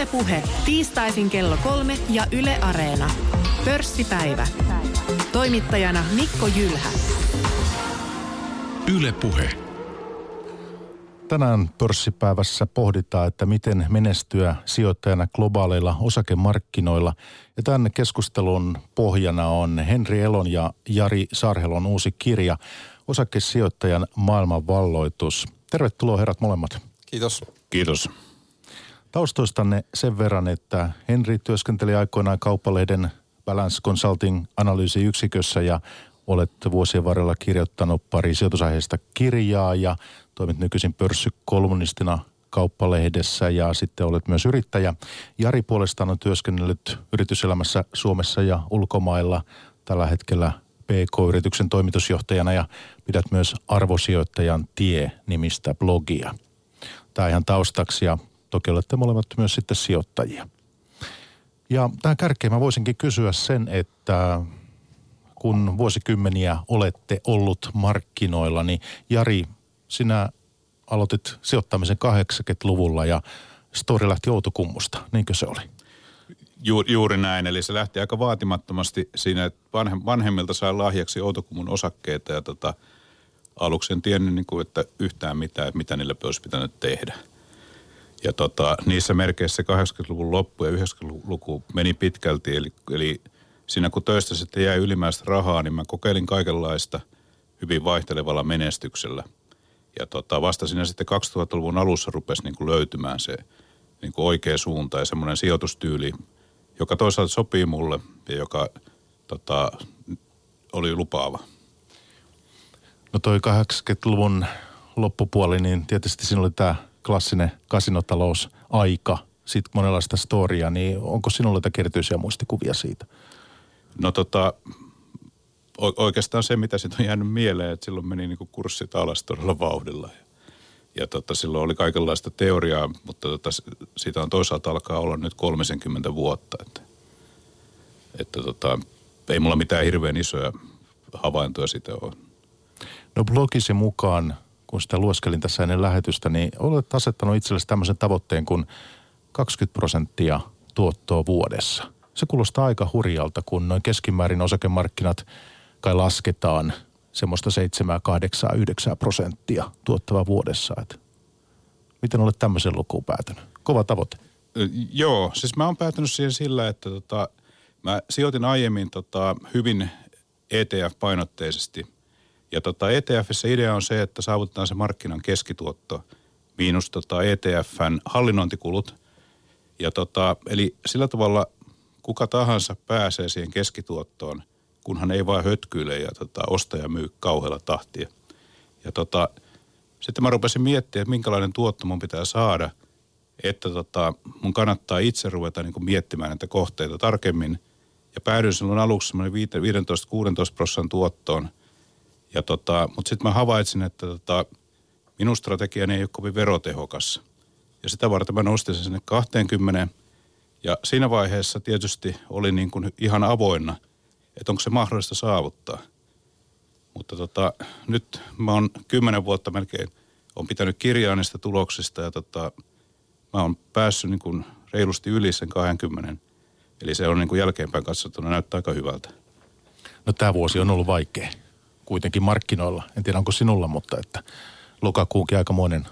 Ylepuhe tiistaisin kello kolme ja Yle Areena. Pörssipäivä. Toimittajana Mikko Jylhä. Ylepuhe. Tänään pörssipäivässä pohditaan, että miten menestyä sijoittajana globaaleilla osakemarkkinoilla. Ja tämän keskustelun pohjana on Henri Elon ja Jari Sarhelon uusi kirja Osakesijoittajan maailmanvalloitus. Tervetuloa herrat molemmat. Kiitos. Kiitos. Taustoistanne sen verran, että Henri työskenteli aikoinaan kauppalehden Balance Consulting analyysiyksikössä ja olet vuosien varrella kirjoittanut pari sijoitusaiheista kirjaa ja toimit nykyisin pörssikolumnistina kauppalehdessä ja sitten olet myös yrittäjä. Jari puolestaan on työskennellyt yrityselämässä Suomessa ja ulkomailla tällä hetkellä PK-yrityksen toimitusjohtajana ja pidät myös arvosijoittajan tie-nimistä blogia. Tämä ihan taustaksi ja toki olette molemmat myös sitten sijoittajia. Ja tähän kärkeen mä voisinkin kysyä sen, että kun vuosikymmeniä olette ollut markkinoilla, niin Jari, sinä aloitit sijoittamisen 80-luvulla ja story lähti Outokummusta, niinkö se oli? Ju, juuri näin, eli se lähti aika vaatimattomasti siinä, että vanhe, vanhemmilta sai lahjaksi Outokummun osakkeita ja tota, aluksi en tiennyt, niin kuin, että yhtään mitään, että mitä niille olisi pitänyt tehdä. Ja tota, niissä merkeissä 80-luvun loppu ja 90-luku meni pitkälti, eli, eli siinä kun töistä sitten jäi ylimääräistä rahaa, niin mä kokeilin kaikenlaista hyvin vaihtelevalla menestyksellä. Ja tota, vasta siinä sitten 2000-luvun alussa rupesi niin kuin löytymään se niin kuin oikea suunta ja semmoinen sijoitustyyli, joka toisaalta sopii mulle ja joka tota, oli lupaava. No toi 80-luvun loppupuoli, niin tietysti siinä oli tämä klassinen kasinotalousaika, sitten monenlaista storia, niin onko sinulla jotakin erityisiä muistikuvia siitä? No tota, oikeastaan se, mitä sitten on jäänyt mieleen, että silloin meni niinku kurssit alas todella vauhdilla. Ja, ja tota, silloin oli kaikenlaista teoriaa, mutta tota, siitä on toisaalta alkaa olla nyt 30 vuotta. Että, että tota, ei mulla mitään hirveän isoja havaintoja siitä ole. No blogisi mukaan, kun sitä lueskelin tässä ennen lähetystä, niin olet asettanut itsellesi tämmöisen tavoitteen kuin 20 prosenttia tuottoa vuodessa. Se kuulostaa aika hurjalta, kun noin keskimäärin osakemarkkinat kai lasketaan semmoista 7, 8, 9 prosenttia tuottava vuodessa. Et miten olet tämmöisen lukuun päätynyt? Kova tavoite. Joo, siis mä oon päätynyt siihen sillä, että tota, mä sijoitin aiemmin tota, hyvin ETF-painotteisesti – ja tota ETFissä idea on se, että saavutetaan se markkinan keskituotto miinus tota ETFn hallinnointikulut. Ja tota, eli sillä tavalla kuka tahansa pääsee siihen keskituottoon, kunhan ei vain hötkyile ja tota, ostaja myy kauhealla tahtia. Ja tota, sitten mä rupesin miettimään, että minkälainen tuotto mun pitää saada, että tota, mun kannattaa itse ruveta niin miettimään näitä kohteita tarkemmin. Ja päädyin silloin aluksi 15-16 prosentin tuottoon – ja tota, mutta sitten mä havaitsin, että tota, minun strategiani ei ole kovin verotehokas. Ja sitä varten mä nostin sen sinne 20. Ja siinä vaiheessa tietysti oli niin kuin ihan avoinna, että onko se mahdollista saavuttaa. Mutta tota, nyt mä oon kymmenen vuotta melkein, on pitänyt kirjaa niistä tuloksista ja tota, mä oon päässyt niin kuin reilusti yli sen 20. Eli se on niin kuin jälkeenpäin katsottuna näyttää aika hyvältä. No tämä vuosi on ollut vaikea kuitenkin markkinoilla. En tiedä onko sinulla, mutta että lokakuunkin aikamoinen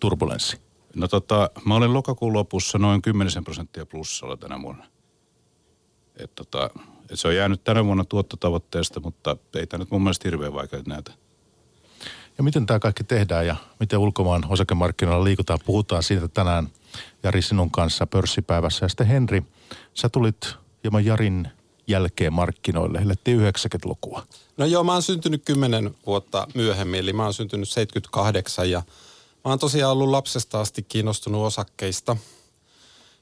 turbulenssi. No tota, mä olen lokakuun lopussa noin 10 prosenttia plussalla tänä vuonna. Et tota, et se on jäänyt tänä vuonna tuottotavoitteesta, mutta ei tämä nyt mun mielestä hirveän vaikea näytä. Ja miten tämä kaikki tehdään ja miten ulkomaan osakemarkkinoilla liikutaan? Puhutaan siitä tänään Jari sinun kanssa pörssipäivässä. Ja sitten Henri, sä tulit hieman Jarin jälkeen markkinoille, elettiin 90-lukua. No joo, mä oon syntynyt 10 vuotta myöhemmin, eli mä oon syntynyt 78 ja mä oon tosiaan ollut lapsesta asti kiinnostunut osakkeista.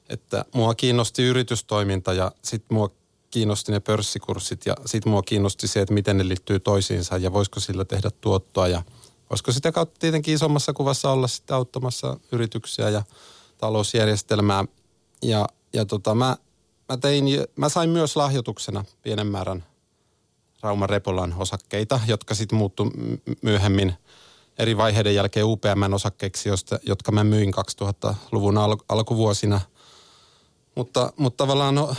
Että mua kiinnosti yritystoiminta ja sitten mua kiinnosti ne pörssikurssit ja sitten mua kiinnosti se, että miten ne liittyy toisiinsa ja voisiko sillä tehdä tuottoa ja voisiko sitä kautta tietenkin isommassa kuvassa olla sitten auttamassa yrityksiä ja talousjärjestelmää. Ja, ja tota, mä mä, tein, mä sain myös lahjoituksena pienen määrän Rauman Repolan osakkeita, jotka sitten muuttu myöhemmin eri vaiheiden jälkeen UPMn osakkeiksi, josta, jotka mä myin 2000-luvun al- alkuvuosina. Mutta, mutta tavallaan no,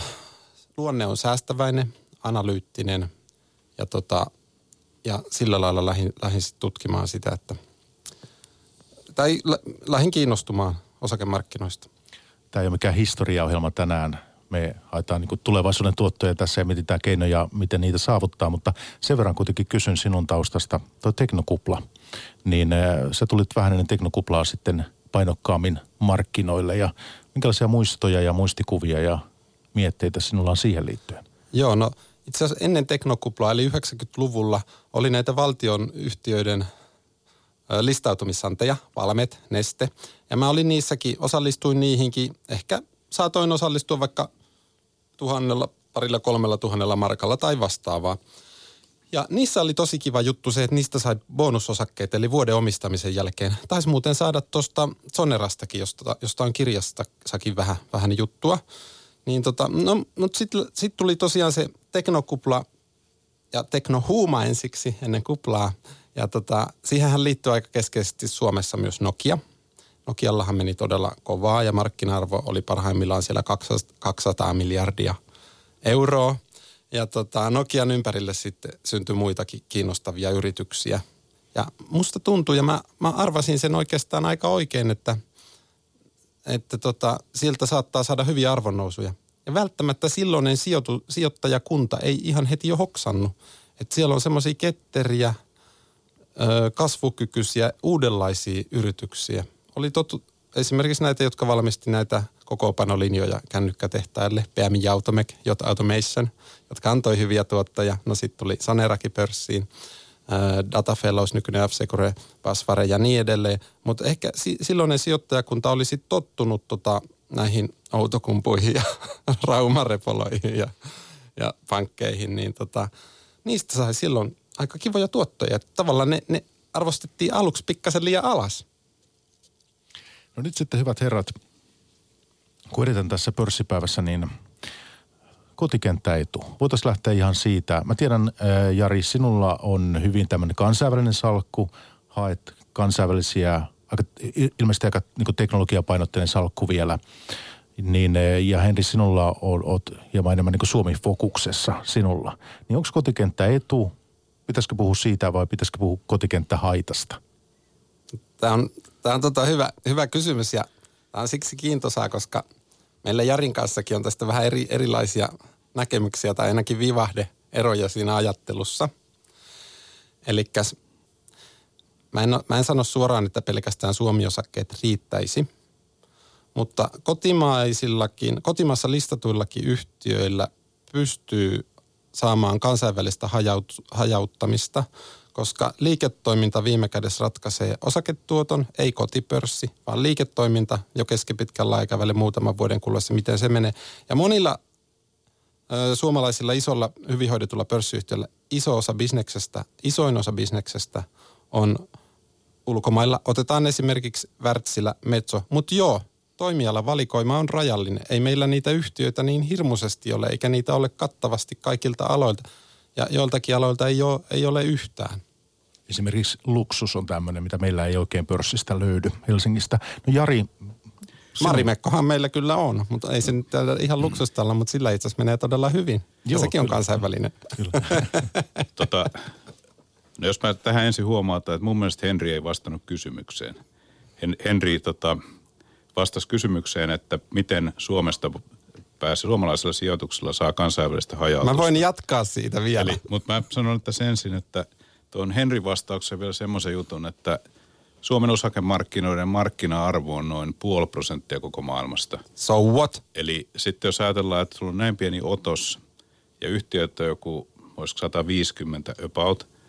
luonne on säästäväinen, analyyttinen ja, tota, ja sillä lailla lähdin, lähdin sit tutkimaan sitä, että tai lähdin kiinnostumaan osakemarkkinoista. Tämä ei ole mikään historiaohjelma tänään. Me haetaan niin tulevaisuuden tuottoja tässä ja mietitään keinoja, miten niitä saavuttaa, mutta sen verran kuitenkin kysyn sinun taustasta. Tuo teknokupla, niin äh, sä tulit vähän ennen teknokuplaa sitten painokkaammin markkinoille ja minkälaisia muistoja ja muistikuvia ja mietteitä sinulla on siihen liittyen? Joo, no itse asiassa ennen teknokuplaa eli 90-luvulla oli näitä valtion yhtiöiden listautumisanteja, Valmet, Neste. Ja mä olin niissäkin, osallistuin niihinkin, ehkä saatoin osallistua vaikka tuhannella, parilla kolmella tuhannella markalla tai vastaavaa. Ja niissä oli tosi kiva juttu se, että niistä sai bonusosakkeet, eli vuoden omistamisen jälkeen. Taisi muuten saada tuosta Sonerastakin, josta, josta on kirjastakin vähän, vähän juttua. Niin tota, no, mutta sitten sit tuli tosiaan se teknokupla ja teknohuuma ensiksi ennen kuplaa. Ja tota, siihenhän liittyy aika keskeisesti Suomessa myös Nokia. Nokiallahan meni todella kovaa ja markkina-arvo oli parhaimmillaan siellä 200 miljardia euroa. Ja tota, Nokian ympärille sitten syntyi muitakin kiinnostavia yrityksiä. Ja musta tuntui, ja mä, mä arvasin sen oikeastaan aika oikein, että, että tota, sieltä saattaa saada hyviä arvonnousuja. Ja välttämättä silloinen sijoitu, sijoittajakunta ei ihan heti jo hoksannut. Että siellä on semmoisia ketteriä, kasvukykyisiä, uudenlaisia yrityksiä. Oli totu, esimerkiksi näitä, jotka valmisti näitä kokoopanolinjoja kännykkätehtaille, PM Automec, J Automation, jotka antoi hyviä tuottajia. No sitten tuli Saneraki pörssiin, Data Fellows, nykyinen F-Secure, Pasvare ja niin edelleen. Mutta ehkä si- silloinen sijoittajakunta olisi tottunut tota, näihin autokumpuihin ja raumarepoloihin ja, ja pankkeihin, niin tota, niistä sai silloin aika kivoja tuottoja. Tavallaan ne, ne arvostettiin aluksi pikkasen liian alas. No nyt sitten hyvät herrat, kun edetään tässä pörssipäivässä, niin kotikenttä etu. Voitaisiin lähteä ihan siitä. Mä tiedän, Jari, sinulla on hyvin tämmöinen kansainvälinen salkku. Haet kansainvälisiä, aika, ilmeisesti aika niin teknologiapainotteinen salkku vielä. Niin, ja Henri, sinulla on, oot hieman enemmän niin Suomi-fokuksessa sinulla. Niin onko kotikenttä etu Pitäisikö puhua siitä vai pitäisikö puhua kotikenttä haitasta? Tämä on, tämä on tota hyvä, hyvä kysymys ja tämä on siksi kiintosaa, koska meillä Jarin kanssakin on tästä vähän eri, erilaisia näkemyksiä tai ainakin vivahde eroja siinä ajattelussa. Eli mä mä en sano suoraan, että pelkästään Suomi-osakkeet riittäisi, mutta kotimaisillakin, kotimaassa listatuillakin yhtiöillä pystyy saamaan kansainvälistä hajaut, hajauttamista, koska liiketoiminta viime kädessä ratkaisee osaketuoton, ei kotipörssi, vaan liiketoiminta jo keskipitkällä aikavälillä muutaman vuoden kuluessa, miten se menee. Ja monilla ö, suomalaisilla isolla hyvin hoidetulla pörssiyhtiöllä iso osa bisneksestä, isoin osa bisneksestä on ulkomailla. Otetaan esimerkiksi Wärtsilä, Metso, mutta joo, toimialavalikoima on rajallinen. Ei meillä niitä yhtiöitä niin hirmuisesti ole, eikä niitä ole kattavasti kaikilta aloilta. Ja joiltakin aloilta ei ole, ei ole yhtään. Esimerkiksi luksus on tämmöinen, mitä meillä ei oikein pörssistä löydy Helsingistä. No Jari, Marimekkohan meillä kyllä on, mutta ei se nyt ihan luksustalla, mutta sillä itse asiassa menee todella hyvin. Joo, ja sekin on kansainvälinen. Kyllä. tota, no jos mä tähän ensin huomautan, että mun mielestä Henri ei vastannut kysymykseen. Henri tota, vastasi kysymykseen, että miten Suomesta pääsi suomalaisella sijoituksella saa kansainvälistä hajautusta. Mä voin jatkaa siitä vielä. Eli, mutta mä sanon että ensin, että tuon Henrin vastauksen vielä semmoisen jutun, että Suomen osakemarkkinoiden markkina-arvo on noin puoli prosenttia koko maailmasta. So what? Eli sitten jos ajatellaan, että sulla on näin pieni otos ja yhtiöt on joku, olisiko 150 about –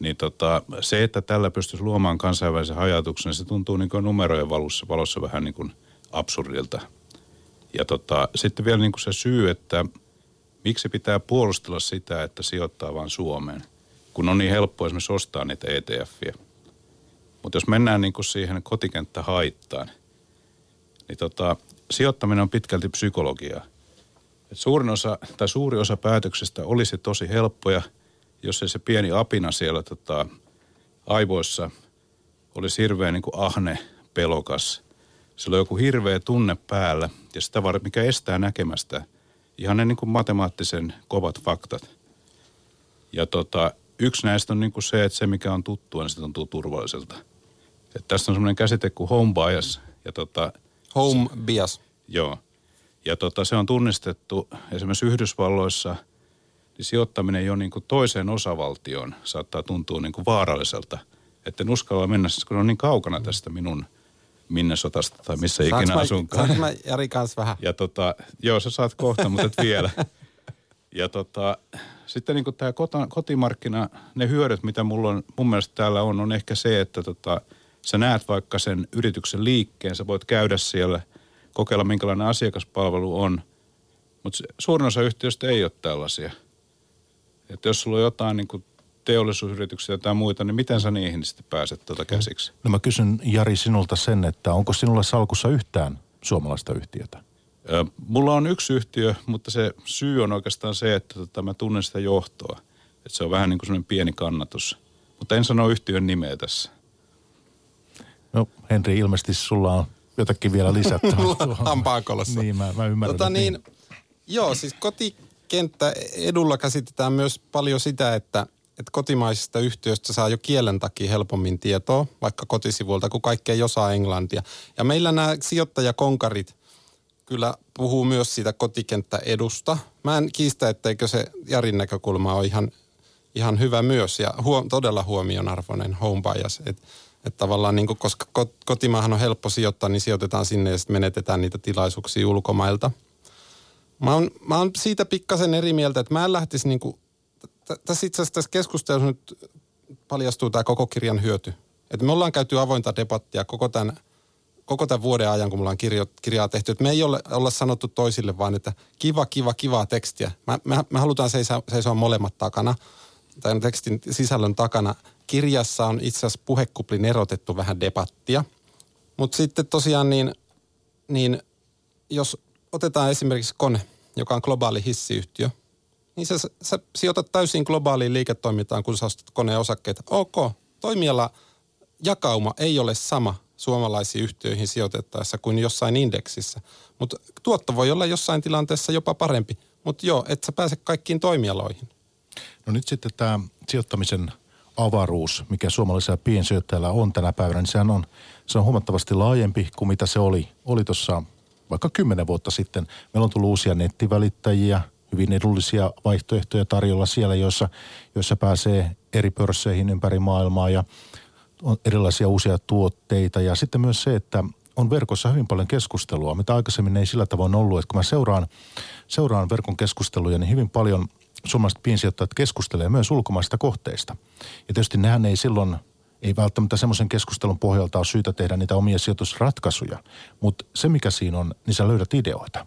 niin tota, se, että tällä pystyisi luomaan kansainvälisen hajatuksen, se tuntuu niin kuin numerojen valossa, valossa vähän niin kuin absurdilta. Ja tota, sitten vielä niin kuin se syy, että miksi pitää puolustella sitä, että sijoittaa vain Suomeen, kun on niin helppo esimerkiksi ostaa niitä ETFiä. Mutta jos mennään niin kuin siihen kotikenttähaittaan, niin tota, sijoittaminen on pitkälti psykologiaa. Et suurin osa, tai suuri osa päätöksistä olisi tosi helppoja – jos ei se pieni apina siellä tota, aivoissa olisi hirveän niin kuin ahne, pelokas, sillä on joku hirveä tunne päällä ja sitä var, mikä estää näkemästä ihan ne niin kuin matemaattisen kovat faktat. Ja tota, yksi näistä on niin kuin se, että se mikä on tuttua, niin se tuntuu turvalliselta. Et tässä on semmoinen käsite kuin home bias. Ja tota, Home bias. Joo. Ja tota, se on tunnistettu esimerkiksi Yhdysvalloissa, niin sijoittaminen jo niin kuin toiseen osavaltioon saattaa tuntua niin kuin vaaralliselta. Että en uskalla mennä, kun on niin kaukana tästä minun Minnesotasta tai missä Saanko ikinä mä, asunkaan. saanko mä Jari kanssa vähän? Ja tota, joo, sä saat kohta, mutta et vielä. Ja tota, sitten niin tämä kotimarkkina, ne hyödyt, mitä mulla on, mun mielestä täällä on, on ehkä se, että tota, sä näet vaikka sen yrityksen liikkeen, sä voit käydä siellä, kokeilla minkälainen asiakaspalvelu on. Mutta suurin osa yhtiöistä ei ole tällaisia. Että jos sulla on jotain niin kuin teollisuusyrityksiä tai muita, niin miten sä niihin sitten pääset tuota käsiksi? No mä kysyn Jari sinulta sen, että onko sinulla salkussa yhtään suomalaista yhtiötä? Mulla on yksi yhtiö, mutta se syy on oikeastaan se, että tota, mä tunnen sitä johtoa. Että se on vähän niin kuin sellainen pieni kannatus. Mutta en sano yhtiön nimeä tässä. No Henri, ilmeisesti sulla on jotakin vielä lisättävää. Hampaankolossa. Niin, mä, mä ymmärrän. Tota että niin, joo, siis kotikenttä edulla käsitetään myös paljon sitä, että, että kotimaisista yhtiöistä saa jo kielen takia helpommin tietoa, vaikka kotisivuilta, kun kaikki ei osaa englantia. Ja meillä nämä sijoittajakonkarit kyllä puhuu myös siitä kotikenttäedusta. Mä en kiistä, etteikö se Jarin näkökulma ole ihan, ihan hyvä myös ja huom, todella huomionarvoinen home bias. Et, et tavallaan niin kuin, koska kot- kotimaahan on helppo sijoittaa, niin sijoitetaan sinne ja sitten menetetään niitä tilaisuuksia ulkomailta. Mä oon, mä oon siitä pikkasen eri mieltä, että mä en lähtisi niin kuin, tässä itse asiassa tässä keskustelussa nyt paljastuu tämä koko kirjan hyöty. Että me ollaan käyty avointa debattia koko tämän, koko tämän vuoden ajan, kun me ollaan kirjo, kirjaa tehty. Että me ei ole, olla sanottu toisille vaan, että kiva, kiva, kivaa tekstiä. Mä, me, me halutaan seisoa, seisoa molemmat takana, tämän tekstin sisällön takana. Kirjassa on itse asiassa puhekuplin erotettu vähän debattia. Mutta sitten tosiaan niin, niin jos otetaan esimerkiksi kone, joka on globaali hissiyhtiö, niin sä, sä sijoitat täysin globaaliin liiketoimintaan, kun sä ostat koneen osakkeita. Ok, toimiala jakauma ei ole sama suomalaisiin yhtiöihin sijoitettaessa kuin jossain indeksissä. Mutta tuotto voi olla jossain tilanteessa jopa parempi. Mutta joo, et sä pääse kaikkiin toimialoihin. No nyt sitten tämä sijoittamisen avaruus, mikä suomalaisella piensijoittajalla on tänä päivänä, niin sehän on, se on huomattavasti laajempi kuin mitä se oli, oli tuossa vaikka kymmenen vuotta sitten. Meillä on tullut uusia nettivälittäjiä, hyvin edullisia vaihtoehtoja tarjolla siellä, joissa, joissa pääsee eri pörsseihin ympäri maailmaa ja on erilaisia uusia tuotteita. Ja sitten myös se, että on verkossa hyvin paljon keskustelua, mitä aikaisemmin ei sillä tavoin ollut. Että kun mä seuraan, seuraan verkon keskusteluja, niin hyvin paljon suomalaiset piensijoittajat keskustelee myös ulkomaista kohteista. Ja tietysti nehän ei silloin, ei välttämättä semmoisen keskustelun pohjalta ole syytä tehdä niitä omia sijoitusratkaisuja. Mutta se mikä siinä on, niin sä löydät ideoita.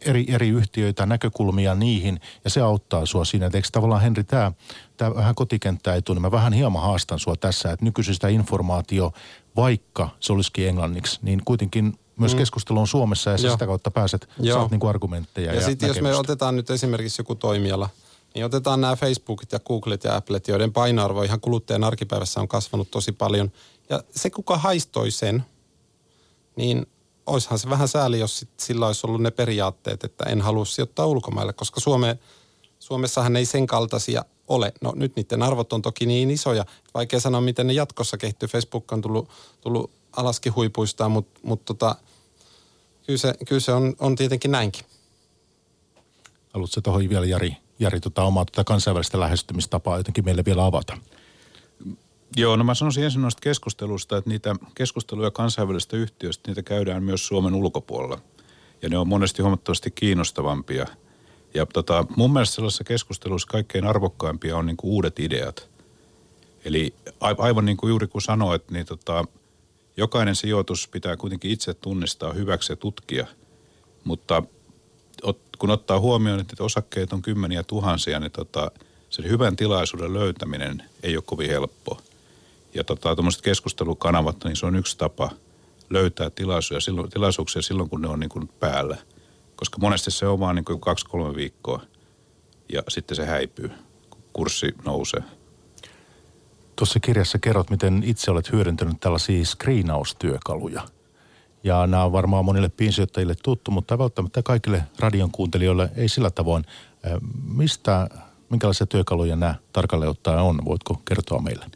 Eri, eri yhtiöitä, näkökulmia niihin, ja se auttaa sua siinä. Et eikö tavallaan Henri, tämä tää vähän kotikenttää etu, niin mä vähän hieman haastan sua tässä, että nykyisestä informaatio, vaikka se olisikin englanniksi, niin kuitenkin myös keskustelu on Suomessa ja Joo. sitä kautta pääset, Joo. saat niinku argumentteja ja, Ja, sitten jos me otetaan nyt esimerkiksi joku toimiala, niin otetaan nämä Facebookit ja Googlet ja Applet, joiden painoarvo ihan kuluttajan arkipäivässä on kasvanut tosi paljon. Ja se, kuka haistoi sen, niin oishan se vähän sääli, jos sit sillä olisi ollut ne periaatteet, että en halua sijoittaa ulkomaille, koska Suome, Suomessahan ei sen kaltaisia ole. No nyt niiden arvot on toki niin isoja, että vaikea sanoa, miten ne jatkossa kehittyy. Facebook on tullut, tullut alaskin huipuistaan, mutta mut tota, kyllä se, kyllä se on, on tietenkin näinkin. Haluatko tuohon vielä Jari, Jari tota omaa tota kansainvälistä lähestymistapaa jotenkin meille vielä avata? Joo, no mä sanoisin ensin noista keskustelusta, että niitä keskusteluja kansainvälisistä yhtiöistä, niitä käydään myös Suomen ulkopuolella. Ja ne on monesti huomattavasti kiinnostavampia. Ja tota, mun mielestä sellaisessa keskustelussa kaikkein arvokkaimpia on niin kuin uudet ideat. Eli aivan niin kuin juuri kun sanoit, niin tota, jokainen sijoitus pitää kuitenkin itse tunnistaa hyväksi ja tutkia. Mutta kun ottaa huomioon, että niitä osakkeita on kymmeniä tuhansia, niin tota, sen hyvän tilaisuuden löytäminen ei ole kovin helppoa. Ja tota, tuommoiset keskustelukanavat, niin se on yksi tapa löytää tilaisuuksia silloin, tilaisuuksia silloin, kun ne on niin kuin päällä. Koska monesti se on vaan niin kaksi-kolme viikkoa ja sitten se häipyy, kun kurssi nousee. Tuossa kirjassa kerrot, miten itse olet hyödyntänyt tällaisia screenaustyökaluja. Ja nämä on varmaan monille piensijoittajille tuttu, mutta välttämättä kaikille radion kuuntelijoille ei sillä tavoin. Mistä, minkälaisia työkaluja nämä tarkalleen ottaen on? Voitko kertoa meille?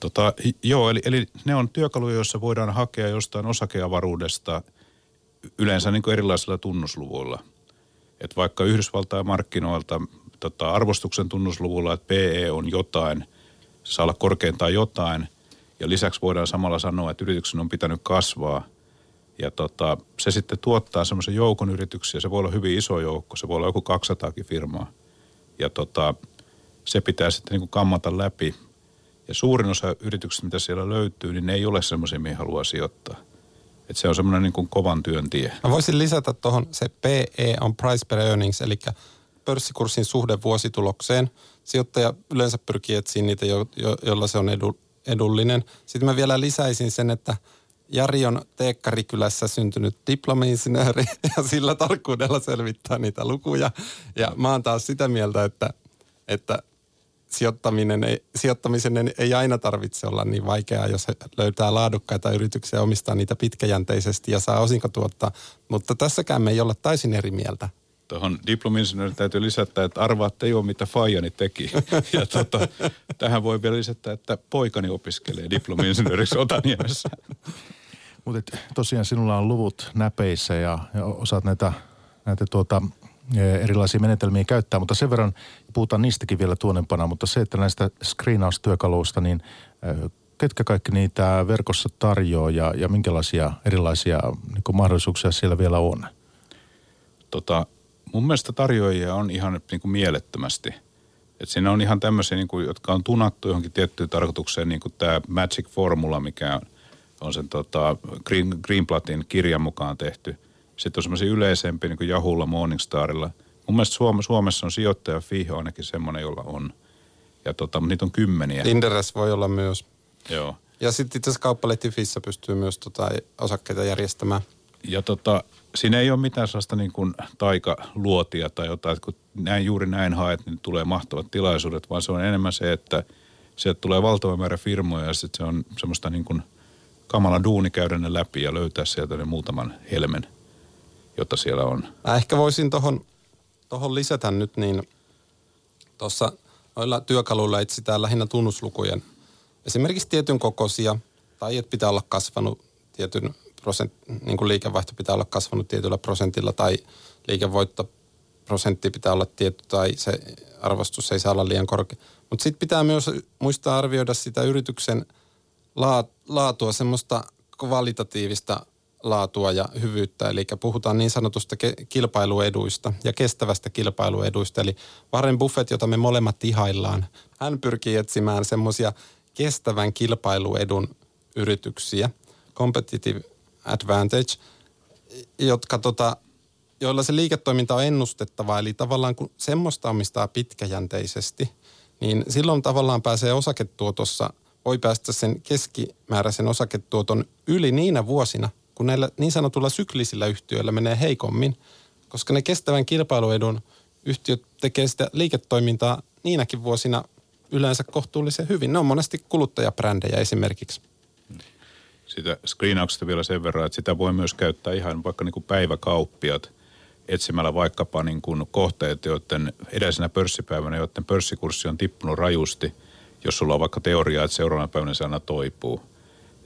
Tota, joo, eli, eli ne on työkaluja, joissa voidaan hakea jostain osakeavaruudesta yleensä niin kuin erilaisilla tunnusluvuilla. Et vaikka Yhdysvaltain markkinoilta tota, arvostuksen tunnusluvulla, että PE on jotain, se saa olla korkeintaan jotain, ja lisäksi voidaan samalla sanoa, että yrityksen on pitänyt kasvaa. Ja tota, se sitten tuottaa semmoisen joukon yrityksiä, se voi olla hyvin iso joukko, se voi olla joku 200 firmaa. Ja tota, se pitää sitten niin kuin kammata läpi ja suurin osa yrityksistä, mitä siellä löytyy, niin ne ei ole semmoisia, mihin haluaa sijoittaa. Et se on semmoinen niin kovan työn tie. Mä voisin lisätä tuohon, se PE on price per earnings, eli pörssikurssin suhde vuositulokseen. Sijoittaja yleensä pyrkii etsiä niitä, jo, jo, jolla se on edu, edullinen. Sitten mä vielä lisäisin sen, että Jari on Teekkarikylässä syntynyt diplomi-insinööri ja sillä tarkkuudella selvittää niitä lukuja. Ja mä oon taas sitä mieltä, että, että sijoittaminen ei, sijoittamisen ei aina tarvitse olla niin vaikeaa, jos löytää laadukkaita yrityksiä ja omistaa niitä pitkäjänteisesti ja saa osinko tuottaa. Mutta tässäkään me ei olla täysin eri mieltä. Tuohon diplomi täytyy lisätä, että arvaatte jo mitä Fajani teki. Ja tota, tähän voi vielä lisätä, että poikani opiskelee diplomi-insinööriksi Otaniemessä. Mutta tosiaan sinulla on luvut näpeissä ja, ja osaat näitä, näitä tuota, erilaisia menetelmiä käyttää, mutta sen verran puhutaan niistäkin vielä tuonempana, mutta se, että näistä screenaustyökaluista, niin eh, ketkä kaikki niitä verkossa tarjoaa ja, ja minkälaisia erilaisia niin mahdollisuuksia siellä vielä on? Tota, mun mielestä tarjoajia on ihan niin kuin mielettömästi. Et siinä on ihan tämmöisiä, niin kuin, jotka on tunattu johonkin tiettyyn tarkoitukseen, niin kuin tämä Magic Formula, mikä on, on sen tota Green, Greenblattin kirjan mukaan tehty – sitten on semmoisia yleisempiä niin kuin Jahulla, Morningstarilla. Mun mielestä Suom- Suomessa on sijoittaja Fiho ainakin semmoinen, jolla on. Ja tota, niitä on kymmeniä. Inderes voi olla myös. Joo. Ja sitten itse asiassa kauppalehti Fissä pystyy myös tota osakkeita järjestämään. Ja tota, siinä ei ole mitään sellaista niin kuin taikaluotia tai jotain, että kun näin, juuri näin haet, niin tulee mahtavat tilaisuudet, vaan se on enemmän se, että sieltä tulee valtava määrä firmoja ja sitten se on semmoista niin kuin kamala duuni käydä ne läpi ja löytää sieltä ne muutaman helmen jota siellä on. Mä ehkä voisin tuohon tohon lisätä nyt, niin tuossa noilla työkaluilla etsitään lähinnä tunnuslukujen esimerkiksi tietyn kokoisia, tai että pitää olla kasvanut tietyn prosent, niin kuin liikevaihto pitää olla kasvanut tietyllä prosentilla, tai liikevoittoprosentti pitää olla tietty, tai se arvostus ei saa olla liian korkea. Mutta sitten pitää myös muistaa arvioida sitä yrityksen laatua, semmoista kvalitatiivista laatua ja hyvyyttä, eli puhutaan niin sanotusta kilpailueduista ja kestävästä kilpailueduista. Eli Warren Buffett, jota me molemmat ihaillaan, hän pyrkii etsimään semmoisia kestävän kilpailuedun yrityksiä, competitive advantage, jotka tota, joilla se liiketoiminta on ennustettava, eli tavallaan kun semmoista omistaa pitkäjänteisesti, niin silloin tavallaan pääsee osaketuotossa, voi päästä sen keskimääräisen osaketuoton yli niinä vuosina – kun näillä niin sanotulla syklisillä yhtiöillä menee heikommin, koska ne kestävän kilpailuedun yhtiöt tekee sitä liiketoimintaa niinäkin vuosina yleensä kohtuullisen hyvin. Ne on monesti kuluttajabrändejä esimerkiksi. Sitä screenauksesta vielä sen verran, että sitä voi myös käyttää ihan vaikka niin kuin päiväkauppiat etsimällä vaikkapa niin kuin kohteet, joiden edellisenä pörssipäivänä, joiden pörssikurssi on tippunut rajusti, jos sulla on vaikka teoria, että seuraavana päivänä se aina toipuu –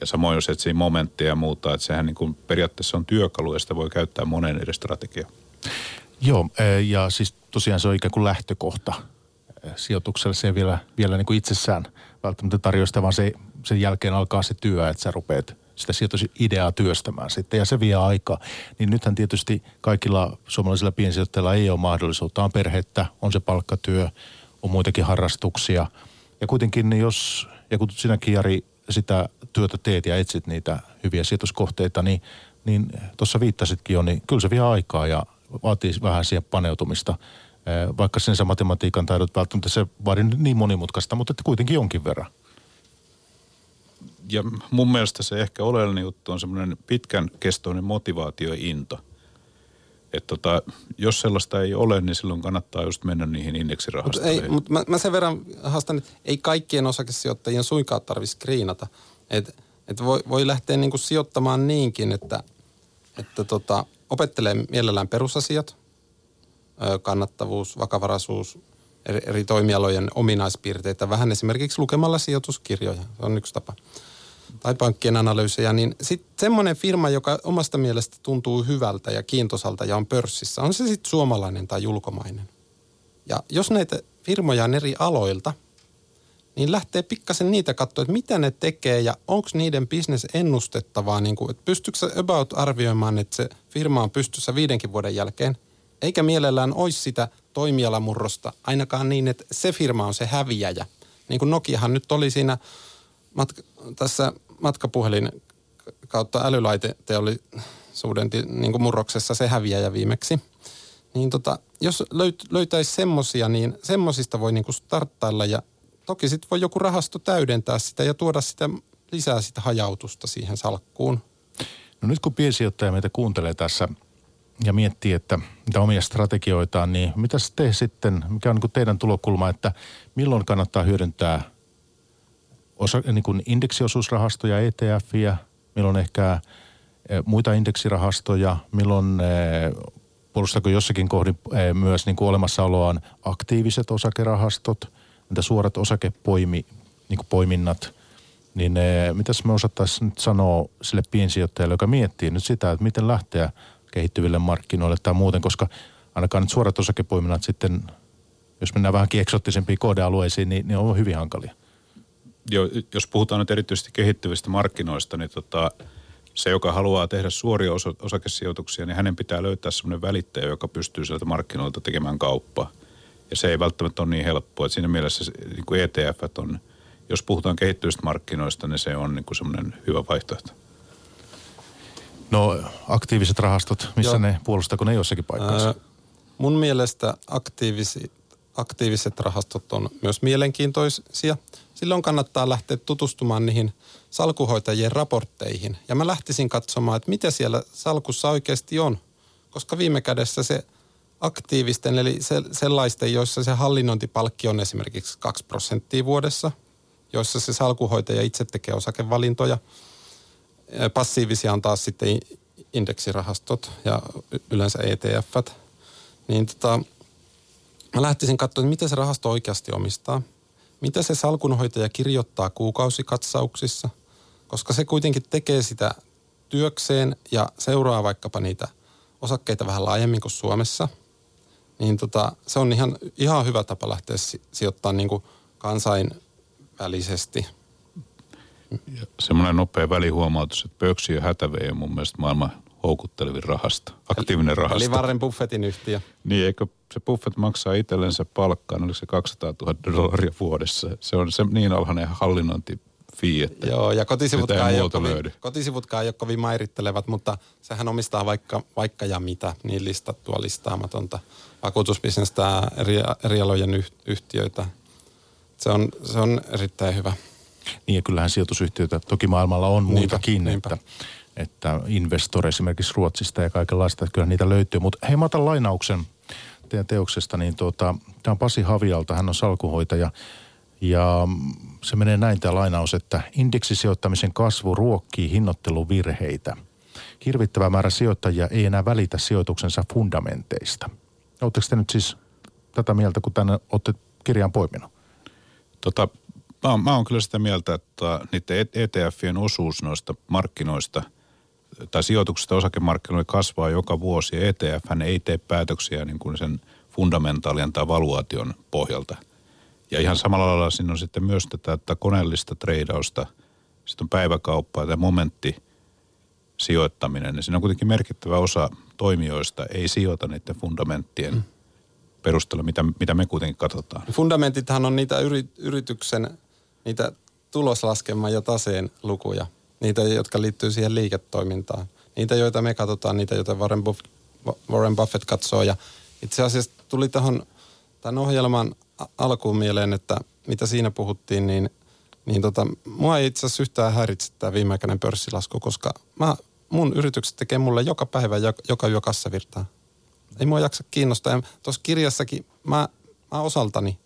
ja samoin jos etsii momentteja ja muuta, että sehän niin kuin periaatteessa on työkalu ja sitä voi käyttää monen eri strategia. Joo, e, ja siis tosiaan se on ikään kuin lähtökohta e, sijoitukselle. Se ei vielä, vielä niin kuin itsessään välttämättä tarjoista, vaan se, sen jälkeen alkaa se työ, että sä rupeat sitä sijoitusideaa työstämään sitten ja se vie aikaa. Niin nythän tietysti kaikilla suomalaisilla piensijoittajilla ei ole mahdollisuutta. On perhettä, on se palkkatyö, on muitakin harrastuksia. Ja kuitenkin niin jos, ja kun sinäkin Jari sitä työtä teet ja etsit niitä hyviä sijoituskohteita, niin, niin tuossa viittasitkin jo, niin kyllä se vie aikaa ja vaatii vähän siihen paneutumista. Vaikka sen matematiikan taidot välttämättä se vaadi niin monimutkaista, mutta että kuitenkin jonkin verran. Ja mun mielestä se ehkä oleellinen juttu on semmoinen pitkän kestoinen motivaatio että tota, jos sellaista ei ole, niin silloin kannattaa just mennä niihin indeksirahastoihin. Mutta mut mä, mä sen verran haastan, että ei kaikkien osakesijoittajien suinkaan tarvitse skriinata. Että et voi, voi lähteä niinku sijoittamaan niinkin, että että tota, opettelee mielellään perusasiat, kannattavuus, vakavaraisuus, eri toimialojen ominaispiirteitä, vähän esimerkiksi lukemalla sijoituskirjoja, se on yksi tapa. Tai pankkien analyysejä, niin sitten semmoinen firma, joka omasta mielestä tuntuu hyvältä ja kiintosalta ja on pörssissä, on se sitten suomalainen tai ulkomainen. Ja jos näitä firmoja on eri aloilta, niin lähtee pikkasen niitä katsoa, että mitä ne tekee ja onko niiden bisnes ennustettavaa, niin kuin, että pystyykö se about arvioimaan, että se firma on pystyssä viidenkin vuoden jälkeen, eikä mielellään olisi sitä toimialamurrosta, ainakaan niin, että se firma on se häviäjä. Niin kuin Nokiahan nyt oli siinä matka, tässä matkapuhelin kautta älylaiteteollisuuden niin kuin murroksessa se häviäjä viimeksi. Niin tota, jos löyt, löytäisi semmosia, niin semmosista voi niin kuin starttailla ja toki sitten voi joku rahasto täydentää sitä ja tuoda sitä lisää sitä hajautusta siihen salkkuun. No nyt kun piensijoittaja meitä kuuntelee tässä ja miettii, että mitä omia strategioitaan, niin mitä te sitten, mikä on niin teidän tulokulma, että milloin kannattaa hyödyntää osa, niin kuin indeksiosuusrahastoja, ETFiä, milloin ehkä eh, muita indeksirahastoja, milloin eh, puolustako jossakin kohdin eh, myös niin kuin olemassaoloaan aktiiviset osakerahastot, mitä suorat osakepoimi, niin poiminnat, niin mitäs me osattaisiin nyt sanoa sille piensijoittajalle, joka miettii nyt sitä, että miten lähteä – kehittyville markkinoille tai muuten, koska ainakaan nyt suorat osakepoiminnat sitten, jos mennään vähän eksoottisempiin kohdealueisiin, niin ne on hyvin hankalia. Joo, jos puhutaan nyt erityisesti kehittyvistä markkinoista, niin tota, se, joka haluaa tehdä suoria osa- osakesijoituksia, niin hänen pitää löytää sellainen välittäjä, joka pystyy sieltä markkinoilta tekemään kauppaa. Ja se ei välttämättä ole niin helppoa. Että siinä mielessä niin kuin ETF on, jos puhutaan kehittyvistä markkinoista, niin se on niin kuin semmoinen hyvä vaihtoehto. No aktiiviset rahastot, missä Joo. ne puolustako ne jossakin paikassa? Ää, mun mielestä aktiivisi, aktiiviset rahastot on myös mielenkiintoisia. Silloin kannattaa lähteä tutustumaan niihin salkuhoitajien raportteihin. Ja mä lähtisin katsomaan, että mitä siellä salkussa oikeasti on. Koska viime kädessä se aktiivisten, eli se, sellaisten, joissa se hallinnointipalkki on esimerkiksi 2 prosenttia vuodessa, joissa se salkuhoitaja itse tekee osakevalintoja – passiivisia on taas sitten indeksirahastot ja yleensä ETF. Niin tota, mä lähtisin katsomaan, mitä se rahasto oikeasti omistaa. Mitä se salkunhoitaja kirjoittaa kuukausikatsauksissa, koska se kuitenkin tekee sitä työkseen ja seuraa vaikkapa niitä osakkeita vähän laajemmin kuin Suomessa. Niin tota, se on ihan, ihan hyvä tapa lähteä sijoittamaan niin kuin kansainvälisesti – ja semmoinen nopea välihuomautus, että Pöksi ja Hätävei on mun mielestä maailman houkuttelevin rahasta, aktiivinen rahasto. Eli Warren Buffettin yhtiö. Niin, eikö se Buffett maksaa itsellensä palkkaan, oliko se 200 000 dollaria vuodessa. Se on se niin alhainen hallinnointi fee, että Joo, ja kotisivutkaan ei, ei, kovin, kotisivutkaan ei ole kovin mairittelevat, mutta sehän omistaa vaikka, vaikka ja mitä, niin listattua listaamatonta vakuutusbisnestä eri, eri alojen yhtiöitä. Se on, se on erittäin hyvä. Niin ja kyllähän sijoitusyhtiöitä toki maailmalla on muitakin, niinpä, että, että Investor esimerkiksi Ruotsista ja kaikenlaista, että kyllä niitä löytyy. Mutta hei mä otan lainauksen teidän teoksesta, niin tuota, tämä on Pasi Havialta, hän on salkuhoitaja. Ja se menee näin tämä lainaus, että indeksisijoittamisen kasvu ruokkii hinnoitteluvirheitä. Hirvittävä määrä sijoittajia ei enää välitä sijoituksensa fundamenteista. Oletteko te nyt siis tätä mieltä, kun tänne olette kirjan poiminut? Tota, Mä oon, mä oon kyllä sitä mieltä, että niiden ETFien osuus noista markkinoista tai sijoituksista osakemarkkinoille kasvaa joka vuosi. Ja ETF ei tee päätöksiä niin kuin sen fundamentaalien tai valuaation pohjalta. Ja ihan samalla lailla siinä on sitten myös tätä että koneellista treidausta, sitten on päiväkauppaa ja momentti sijoittaminen. Ja siinä on kuitenkin merkittävä osa toimijoista ei sijoita niiden fundamenttien mm. perusteella, mitä, mitä me kuitenkin katsotaan. Fundamentithan on niitä yri, yrityksen niitä tuloslaskelman ja taseen lukuja, niitä, jotka liittyy siihen liiketoimintaan. Niitä, joita me katsotaan, niitä, joita Warren, Buff- Warren Buffett katsoo. Ja itse asiassa tuli tähän tämän ohjelman alkuun mieleen, että mitä siinä puhuttiin, niin, niin tota, mua ei itse asiassa yhtään häiritse tämä viimeaikainen pörssilasku, koska mä, mun yritykset tekee mulle joka päivä joka, joka yö kassavirtaa. Ei mua jaksa kiinnostaa. Tuossa kirjassakin mä, mä osaltani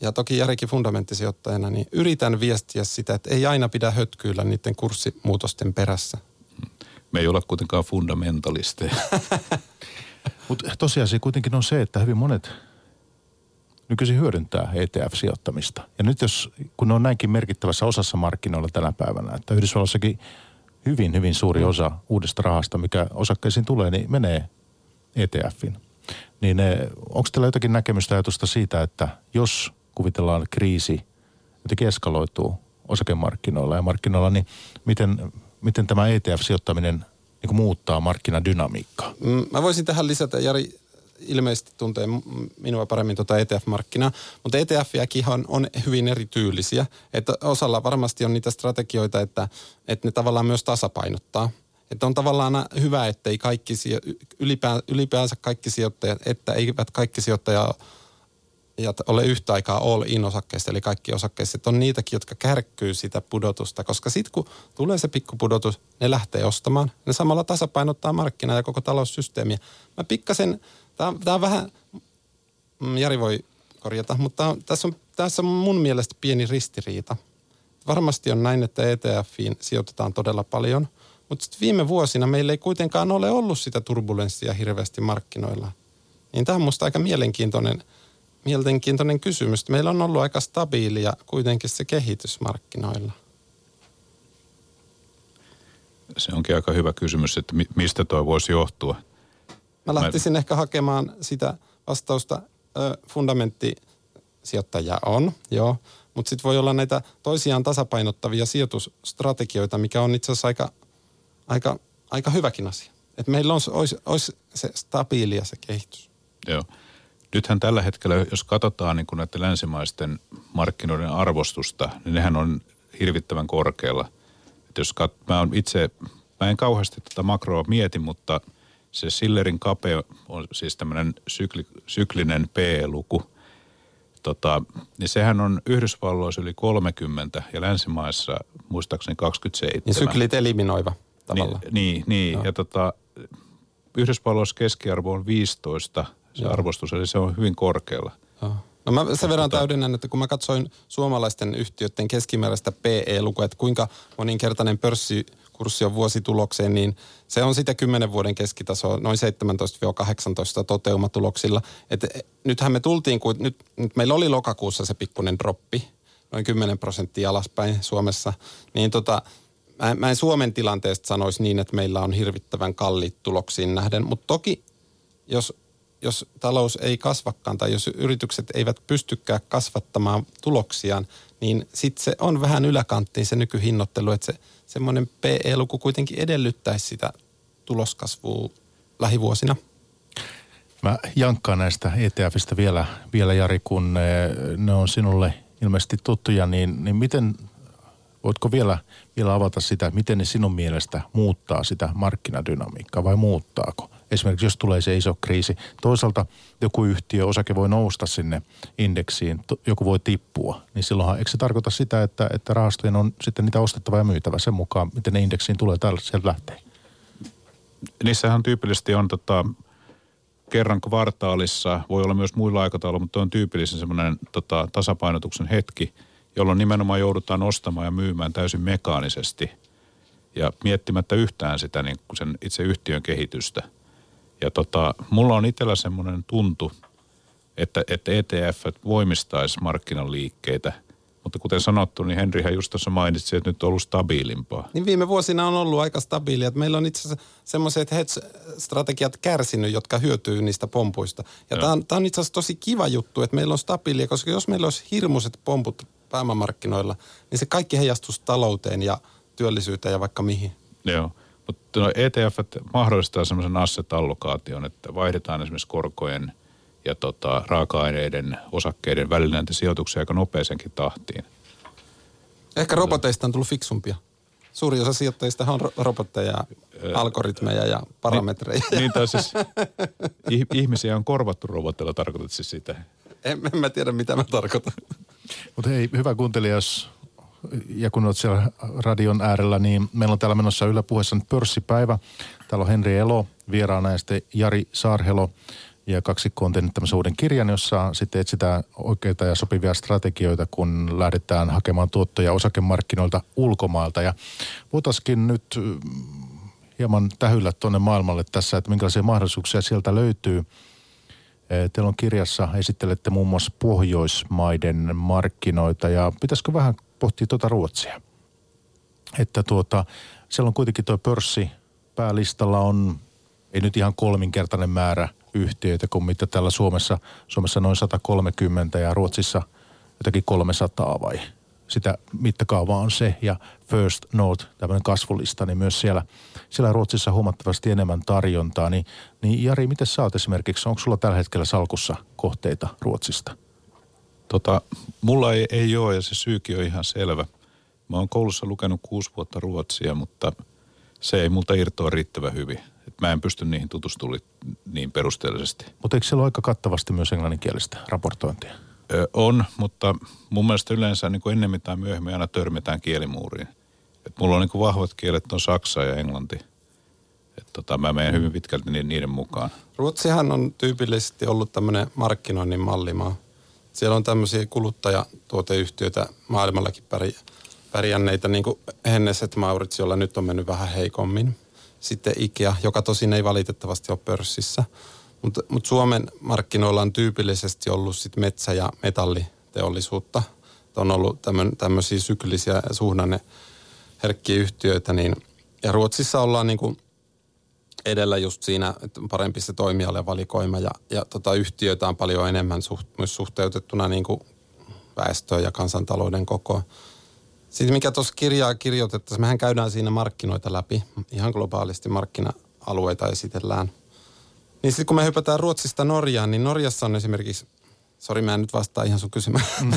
ja toki Jarikin fundamenttisijoittajana, niin yritän viestiä sitä, että ei aina pidä hötkyillä niiden kurssimuutosten perässä. Me ei ole kuitenkaan fundamentalisteja. Mutta tosiasia kuitenkin on se, että hyvin monet nykyisin hyödyntää ETF-sijoittamista. Ja nyt jos, kun ne on näinkin merkittävässä osassa markkinoilla tänä päivänä, että Yhdysvalloissakin hyvin, hyvin suuri mm. osa uudesta rahasta, mikä osakkeisiin tulee, niin menee ETFin. Niin eh, onko teillä jotakin näkemystä ajatusta siitä, että jos kuvitellaan kriisi jotenkin eskaloituu osakemarkkinoilla ja markkinoilla, niin miten, miten tämä ETF-sijoittaminen niin muuttaa markkinadynamiikkaa? Mm, mä voisin tähän lisätä, Jari ilmeisesti tuntee minua paremmin tuota ETF-markkinaa, mutta ETF-jäkin on, on hyvin erityylisiä. Että osalla varmasti on niitä strategioita, että, että ne tavallaan myös tasapainottaa. Että on tavallaan hyvä, että ei kaikki, ylipäänsä kaikki sijoittajat, että eivät kaikki sijoittajat ja ole yhtä aikaa all in osakkeista, eli kaikki osakkeista. On niitäkin, jotka kärkkyy sitä pudotusta, koska sitten kun tulee se pikkupudotus, ne lähtee ostamaan. Ne samalla tasapainottaa markkinaa ja koko taloussysteemiä. Mä pikkasen, tämä on vähän, mm, Jari voi korjata, mutta tässä, on, tässä on mun mielestä pieni ristiriita. Varmasti on näin, että ETFiin sijoitetaan todella paljon, mutta viime vuosina meillä ei kuitenkaan ole ollut sitä turbulenssia hirveästi markkinoilla. Niin tämä on musta aika mielenkiintoinen – mielenkiintoinen kysymys. Meillä on ollut aika stabiilia kuitenkin se kehitys markkinoilla. Se onkin aika hyvä kysymys, että mistä tuo voisi johtua. Mä lähtisin Mä... ehkä hakemaan sitä vastausta. Fundamenttisijoittaja on, joo. Mutta sitten voi olla näitä toisiaan tasapainottavia sijoitusstrategioita, mikä on itse asiassa aika, aika, aika hyväkin asia. Että meillä on, olisi, olisi se stabiilia se kehitys. Joo. Nythän tällä hetkellä, jos katsotaan niin kuin näiden länsimaisten markkinoiden arvostusta, niin nehän on hirvittävän korkealla. Et jos kat, mä on itse, mä en kauheasti tätä makroa mieti, mutta se Sillerin kape on siis tämmöinen sykli, syklinen P-luku. Tota, niin sehän on Yhdysvalloissa yli 30 ja länsimaissa muistaakseni 27. Niin syklit eliminoiva tavallaan. Niin, niin, niin. ja tota, Yhdysvalloissa keskiarvo on 15 se Joo. arvostus, eli se on hyvin korkealla. No mä sen verran tota- täydennän, että kun mä katsoin suomalaisten yhtiöiden keskimääräistä PE-lukua, että kuinka moninkertainen pörssikurssi on vuositulokseen, niin se on sitä 10 vuoden keskitaso noin 17-18 toteumatuloksilla. Et e, nythän me tultiin, kun nyt, nyt meillä oli lokakuussa se pikkuinen droppi, noin 10 prosenttia alaspäin Suomessa, niin tota, mä, mä en Suomen tilanteesta sanoisi niin, että meillä on hirvittävän kalliit tuloksiin nähden, mutta toki jos jos talous ei kasvakaan tai jos yritykset eivät pystykään kasvattamaan tuloksiaan, niin sitten se on vähän yläkanttiin se nykyhinnoittelu, että se semmoinen PE-luku kuitenkin edellyttäisi sitä tuloskasvua lähivuosina. Mä jankkaan näistä ETFistä vielä, vielä Jari, kun ne, ne on sinulle ilmeisesti tuttuja, niin, niin miten, voitko vielä, vielä avata sitä, miten ne sinun mielestä muuttaa sitä markkinadynamiikkaa vai muuttaako? Esimerkiksi jos tulee se iso kriisi. Toisaalta joku yhtiö, osake voi nousta sinne indeksiin, joku voi tippua, niin silloinhan eikö se tarkoita sitä, että, että rahastojen on sitten niitä ostettava ja myytävä sen mukaan, miten ne indeksiin tulee, täällä sieltä lähtee? Niissähän tyypillisesti on tota, kerran kvartaalissa, voi olla myös muilla aikatauluilla, mutta on tyypillisen semmoinen tota, tasapainotuksen hetki, jolloin nimenomaan joudutaan ostamaan ja myymään täysin mekaanisesti ja miettimättä yhtään sitä niin sen itse yhtiön kehitystä – ja tota, mulla on itsellä semmoinen tuntu, että, että ETF voimistaisi markkinaliikkeitä. Mutta kuten sanottu, niin Henrihän just tuossa mainitsi, että nyt on ollut stabiilimpaa. Niin viime vuosina on ollut aika stabiilia. Meillä on itse asiassa semmoiset hedge-strategiat kärsinyt, jotka hyötyy niistä pompuista. Ja tämä on, on itse asiassa tosi kiva juttu, että meillä on stabiilia, koska jos meillä olisi hirmuiset pomput pääomamarkkinoilla, niin se kaikki heijastuisi talouteen ja työllisyyteen ja vaikka mihin. Joo. Mutta no ETF mahdollistaa semmoisen asset-allokaation, että vaihdetaan esimerkiksi korkojen ja tota, raaka-aineiden, osakkeiden välillä näitä sijoituksia aika nopeasenkin tahtiin. Ehkä roboteista on tullut fiksumpia. Suuri osa sijoittajista on robotteja, algoritmeja ja parametreja. Niin, niin tai siis ihmisiä on korvattu robotteilla, tarkoitat siis sitä? En, en mä tiedä, mitä mä tarkoitan. Mutta hei, hyvä kuuntelija, jos ja kun olet siellä radion äärellä, niin meillä on täällä menossa Yle puheessa nyt pörssipäivä. Täällä on Henri Elo vieraana ja sitten Jari Saarhelo. Ja kaksikko on tehnyt tämmöisen uuden kirjan, jossa sitten etsitään oikeita ja sopivia strategioita, kun lähdetään hakemaan tuottoja osakemarkkinoilta ulkomailta. Ja voitaisiin nyt mm, hieman tähyllä tuonne maailmalle tässä, että minkälaisia mahdollisuuksia sieltä löytyy. Teillä on kirjassa, esittelette muun muassa Pohjoismaiden markkinoita ja pitäisikö vähän pohtia tuota Ruotsia? Että tuota, siellä on kuitenkin tuo pörssi päälistalla on, ei nyt ihan kolminkertainen määrä yhtiöitä kuin mitä täällä Suomessa, Suomessa noin 130 ja Ruotsissa jotakin 300 vai sitä mittakaavaa on se. Ja First North, tämmöinen kasvulista, niin myös siellä, siellä Ruotsissa huomattavasti enemmän tarjontaa. Niin, niin Jari, miten sä oot esimerkiksi, onko sulla tällä hetkellä salkussa kohteita Ruotsista? Tota, mulla ei, ei ole ja se syykin on ihan selvä. Mä oon koulussa lukenut kuusi vuotta ruotsia, mutta se ei multa irtoa riittävän hyvin. Et mä en pysty niihin tutustumaan niin perusteellisesti. Mutta eikö siellä ole aika kattavasti myös englanninkielistä raportointia? Ö, on, mutta mun mielestä yleensä niin kuin ennemmin tai myöhemmin aina törmätään kielimuuriin. Et mulla on niin kuin vahvat kielet on saksa ja englanti. Et tota, mä menen hyvin pitkälti niiden mukaan. Ruotsihan on tyypillisesti ollut tämmöinen markkinoinnin mallimaa. Siellä on tämmöisiä kuluttajatuoteyhtiöitä maailmallakin pärjänneitä, niin kuin Henneset Maurits, jolla nyt on mennyt vähän heikommin. Sitten Ikea, joka tosin ei valitettavasti ole pörssissä – mutta mut Suomen markkinoilla on tyypillisesti ollut sit metsä- ja metalliteollisuutta. On ollut tämmöisiä syklisiä suhdanne herkkiä yhtiöitä. Niin, ja Ruotsissa ollaan niin kuin edellä just siinä, että parempi se toimijalle valikoima ja, ja tota, yhtiöitä on paljon enemmän suht, myös suhteutettuna niin kuin väestöön ja kansantalouden kokoon. Sitten mikä tuossa kirjaa kirjoitettaisiin, mehän käydään siinä markkinoita läpi, ihan globaalisti markkina-alueita esitellään – niin sitten kun me hypätään Ruotsista Norjaan, niin Norjassa on esimerkiksi, sori mä en nyt vastaa ihan sun kysymään. Mm,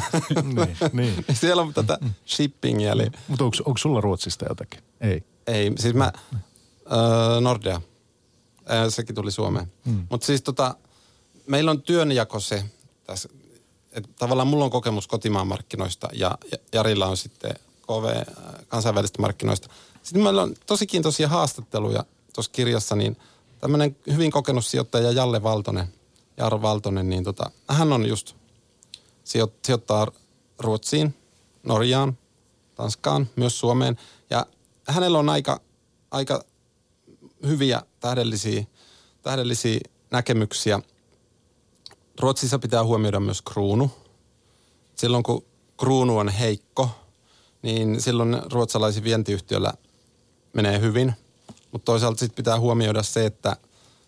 niin, niin. Siellä on tätä shippingia. Eli... Mutta onko, onko sulla Ruotsista jotakin? Ei. Ei, siis mä, äh, Nordea, sekin tuli Suomeen. Mm. Mutta siis tota, meillä on työnjako se, tässä, että tavallaan mulla on kokemus kotimaan markkinoista ja Jarilla on sitten KV kansainvälistä markkinoista. Sitten meillä on tosi kiintoisia haastatteluja tuossa kirjassa, niin – tämmöinen hyvin kokenut sijoittaja Jalle Valtonen, Jarro Valtonen, niin tota, hän on just sijo, sijoittaa Ruotsiin, Norjaan, Tanskaan, myös Suomeen. Ja hänellä on aika, aika hyviä tähdellisiä, tähdellisiä näkemyksiä. Ruotsissa pitää huomioida myös kruunu. Silloin kun kruunu on heikko, niin silloin ruotsalaisen vientiyhtiöllä menee hyvin – mutta toisaalta sitten pitää huomioida se, että,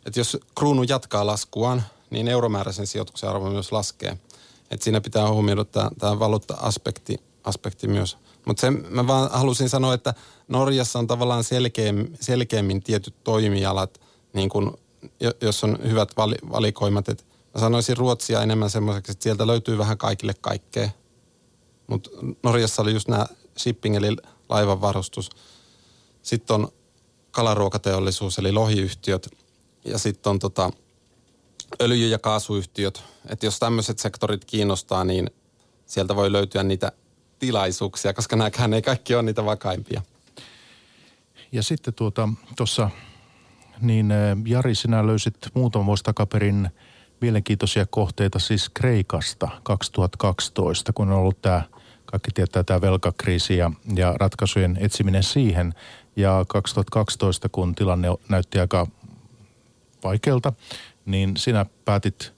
että jos kruunu jatkaa laskuaan, niin euromääräisen sijoituksen arvo myös laskee. Et siinä pitää huomioida tämä valuutta-aspekti aspekti myös. Mutta sen mä vaan halusin sanoa, että Norjassa on tavallaan selkeämmin, selkeämmin tietyt toimialat, niin kun, jos on hyvät vali, valikoimat. Et mä sanoisin Ruotsia enemmän semmoiseksi, että sieltä löytyy vähän kaikille kaikkea. Mutta Norjassa oli just nämä shipping eli laivanvarustus. Sitten on kalaruokateollisuus eli lohiyhtiöt ja sitten on tota, öljy- ja kaasuyhtiöt. Että jos tämmöiset sektorit kiinnostaa, niin sieltä voi löytyä niitä tilaisuuksia, koska nämäkään ei kaikki ole niitä vakaimpia. Ja sitten tuota, tuossa, niin Jari, sinä löysit muutama vuosi takaperin mielenkiintoisia kohteita siis Kreikasta 2012, kun on ollut tämä, kaikki tietää tämä velkakriisi ja, ja ratkaisujen etsiminen siihen – ja 2012, kun tilanne näytti aika vaikealta, niin sinä päätit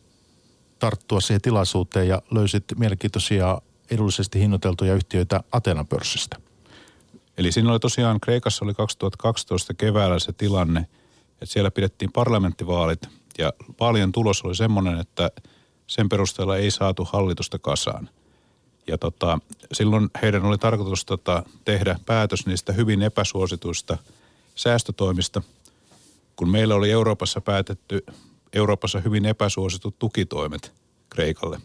tarttua siihen tilaisuuteen ja löysit mielenkiintoisia edullisesti hinnoiteltuja yhtiöitä Atenan pörssistä. Eli siinä oli tosiaan, Kreikassa oli 2012 keväällä se tilanne, että siellä pidettiin parlamenttivaalit ja vaalien tulos oli semmoinen, että sen perusteella ei saatu hallitusta kasaan – ja tota, silloin heidän oli tarkoitus tota, tehdä päätös niistä hyvin epäsuosituista säästötoimista, kun meillä oli Euroopassa päätetty Euroopassa hyvin epäsuositut tukitoimet Kreikalle.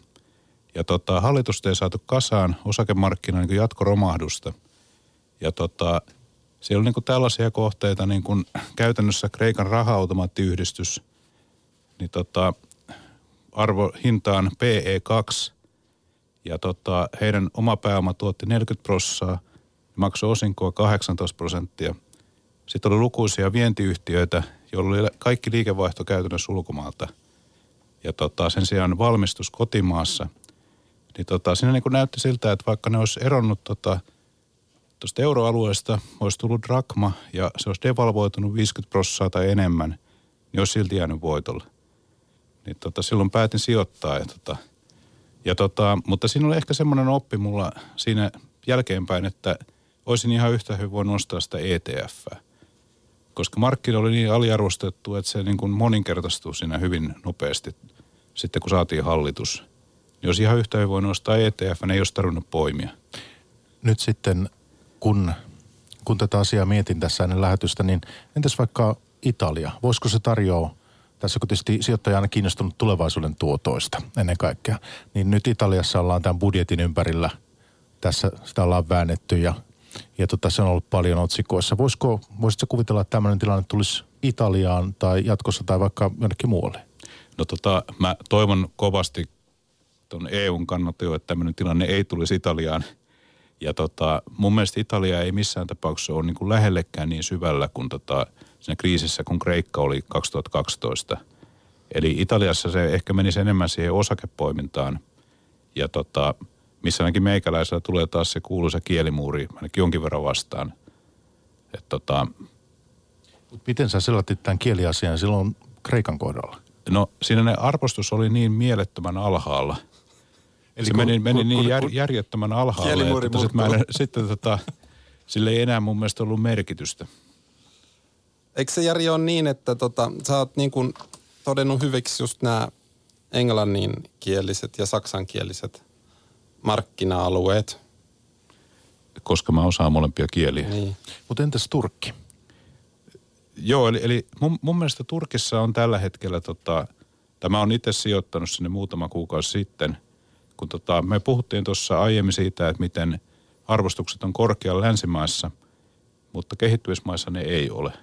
Ja tota, hallitusta ei saatu kasaan, osakemarkkina niin jatkoromahdusta. Ja tota, siellä on niin tällaisia kohteita, niin kuin käytännössä Kreikan raha-automaattiyhdistys, niin tota, arvo hintaan PE2 – ja tota, heidän oma pääoma tuotti 40 prossaa, maksoi osinkoa 18 prosenttia. Sitten oli lukuisia vientiyhtiöitä, joilla oli kaikki liikevaihto käytännössä ulkomaalta. Ja tota, sen sijaan valmistus kotimaassa. Niin tota, siinä niin näytti siltä, että vaikka ne olisi eronnut tota, tuosta euroalueesta olisi tullut drakma ja se olisi devalvoitunut 50 prosenttia tai enemmän, niin olisi silti jäänyt voitolle. Niin tota, silloin päätin sijoittaa. Ja tota, ja tota, mutta siinä oli ehkä semmoinen oppi mulla siinä jälkeenpäin, että olisin ihan yhtä hyvin voinut nostaa sitä ETF. Koska markkina oli niin aliarvostettu, että se niin kuin moninkertaistuu siinä hyvin nopeasti sitten kun saatiin hallitus. Niin olisi ihan yhtä hyvin voinut nostaa ETF, ne ei olisi tarvinnut poimia. Nyt sitten, kun, kun tätä asiaa mietin tässä ennen lähetystä, niin entäs vaikka Italia? Voisiko se tarjoa tässä kun tietysti sijoittaja on kiinnostunut tulevaisuuden tuotoista ennen kaikkea, niin nyt Italiassa ollaan tämän budjetin ympärillä, tässä sitä ollaan väännetty ja, ja tota, se on ollut paljon otsikoissa. Voisiko, voisitko kuvitella, että tämmöinen tilanne tulisi Italiaan tai jatkossa tai vaikka jonnekin muualle? No tota, mä toivon kovasti tuon EUn kannalta jo, että tämmöinen tilanne ei tulisi Italiaan. Ja tota, mun mielestä Italia ei missään tapauksessa ole niin kuin lähellekään niin syvällä kuin tota, siinä kriisissä, kun Kreikka oli 2012. Eli Italiassa se ehkä menisi enemmän siihen osakepoimintaan. Ja tota, missä ainakin meikäläisellä tulee taas se kuuluisa kielimuuri ainakin jonkin verran vastaan. Et tota, Miten sä selatit tämän kieliasian silloin Kreikan kohdalla? No siinä ne arvostus oli niin mielettömän alhaalla. Eli se kun, meni, meni kun, niin jär, järjettömän alhaalle, että tota sit mä en, sitten tota, sille ei enää mun mielestä ollut merkitystä. Eikö se Jari ole niin, että tota, sä oot niin kuin todennut hyviksi just nämä englanninkieliset ja saksankieliset markkina-alueet? Koska mä osaan molempia kieliä. Niin. Mutta entäs Turkki? Joo, eli, eli mun, mun mielestä Turkissa on tällä hetkellä, tota, tämä on itse sijoittanut sinne muutama kuukausi sitten, kun tota, me puhuttiin tuossa aiemmin siitä, että miten arvostukset on korkealla länsimaissa, mutta kehittymismaissa ne ei ole.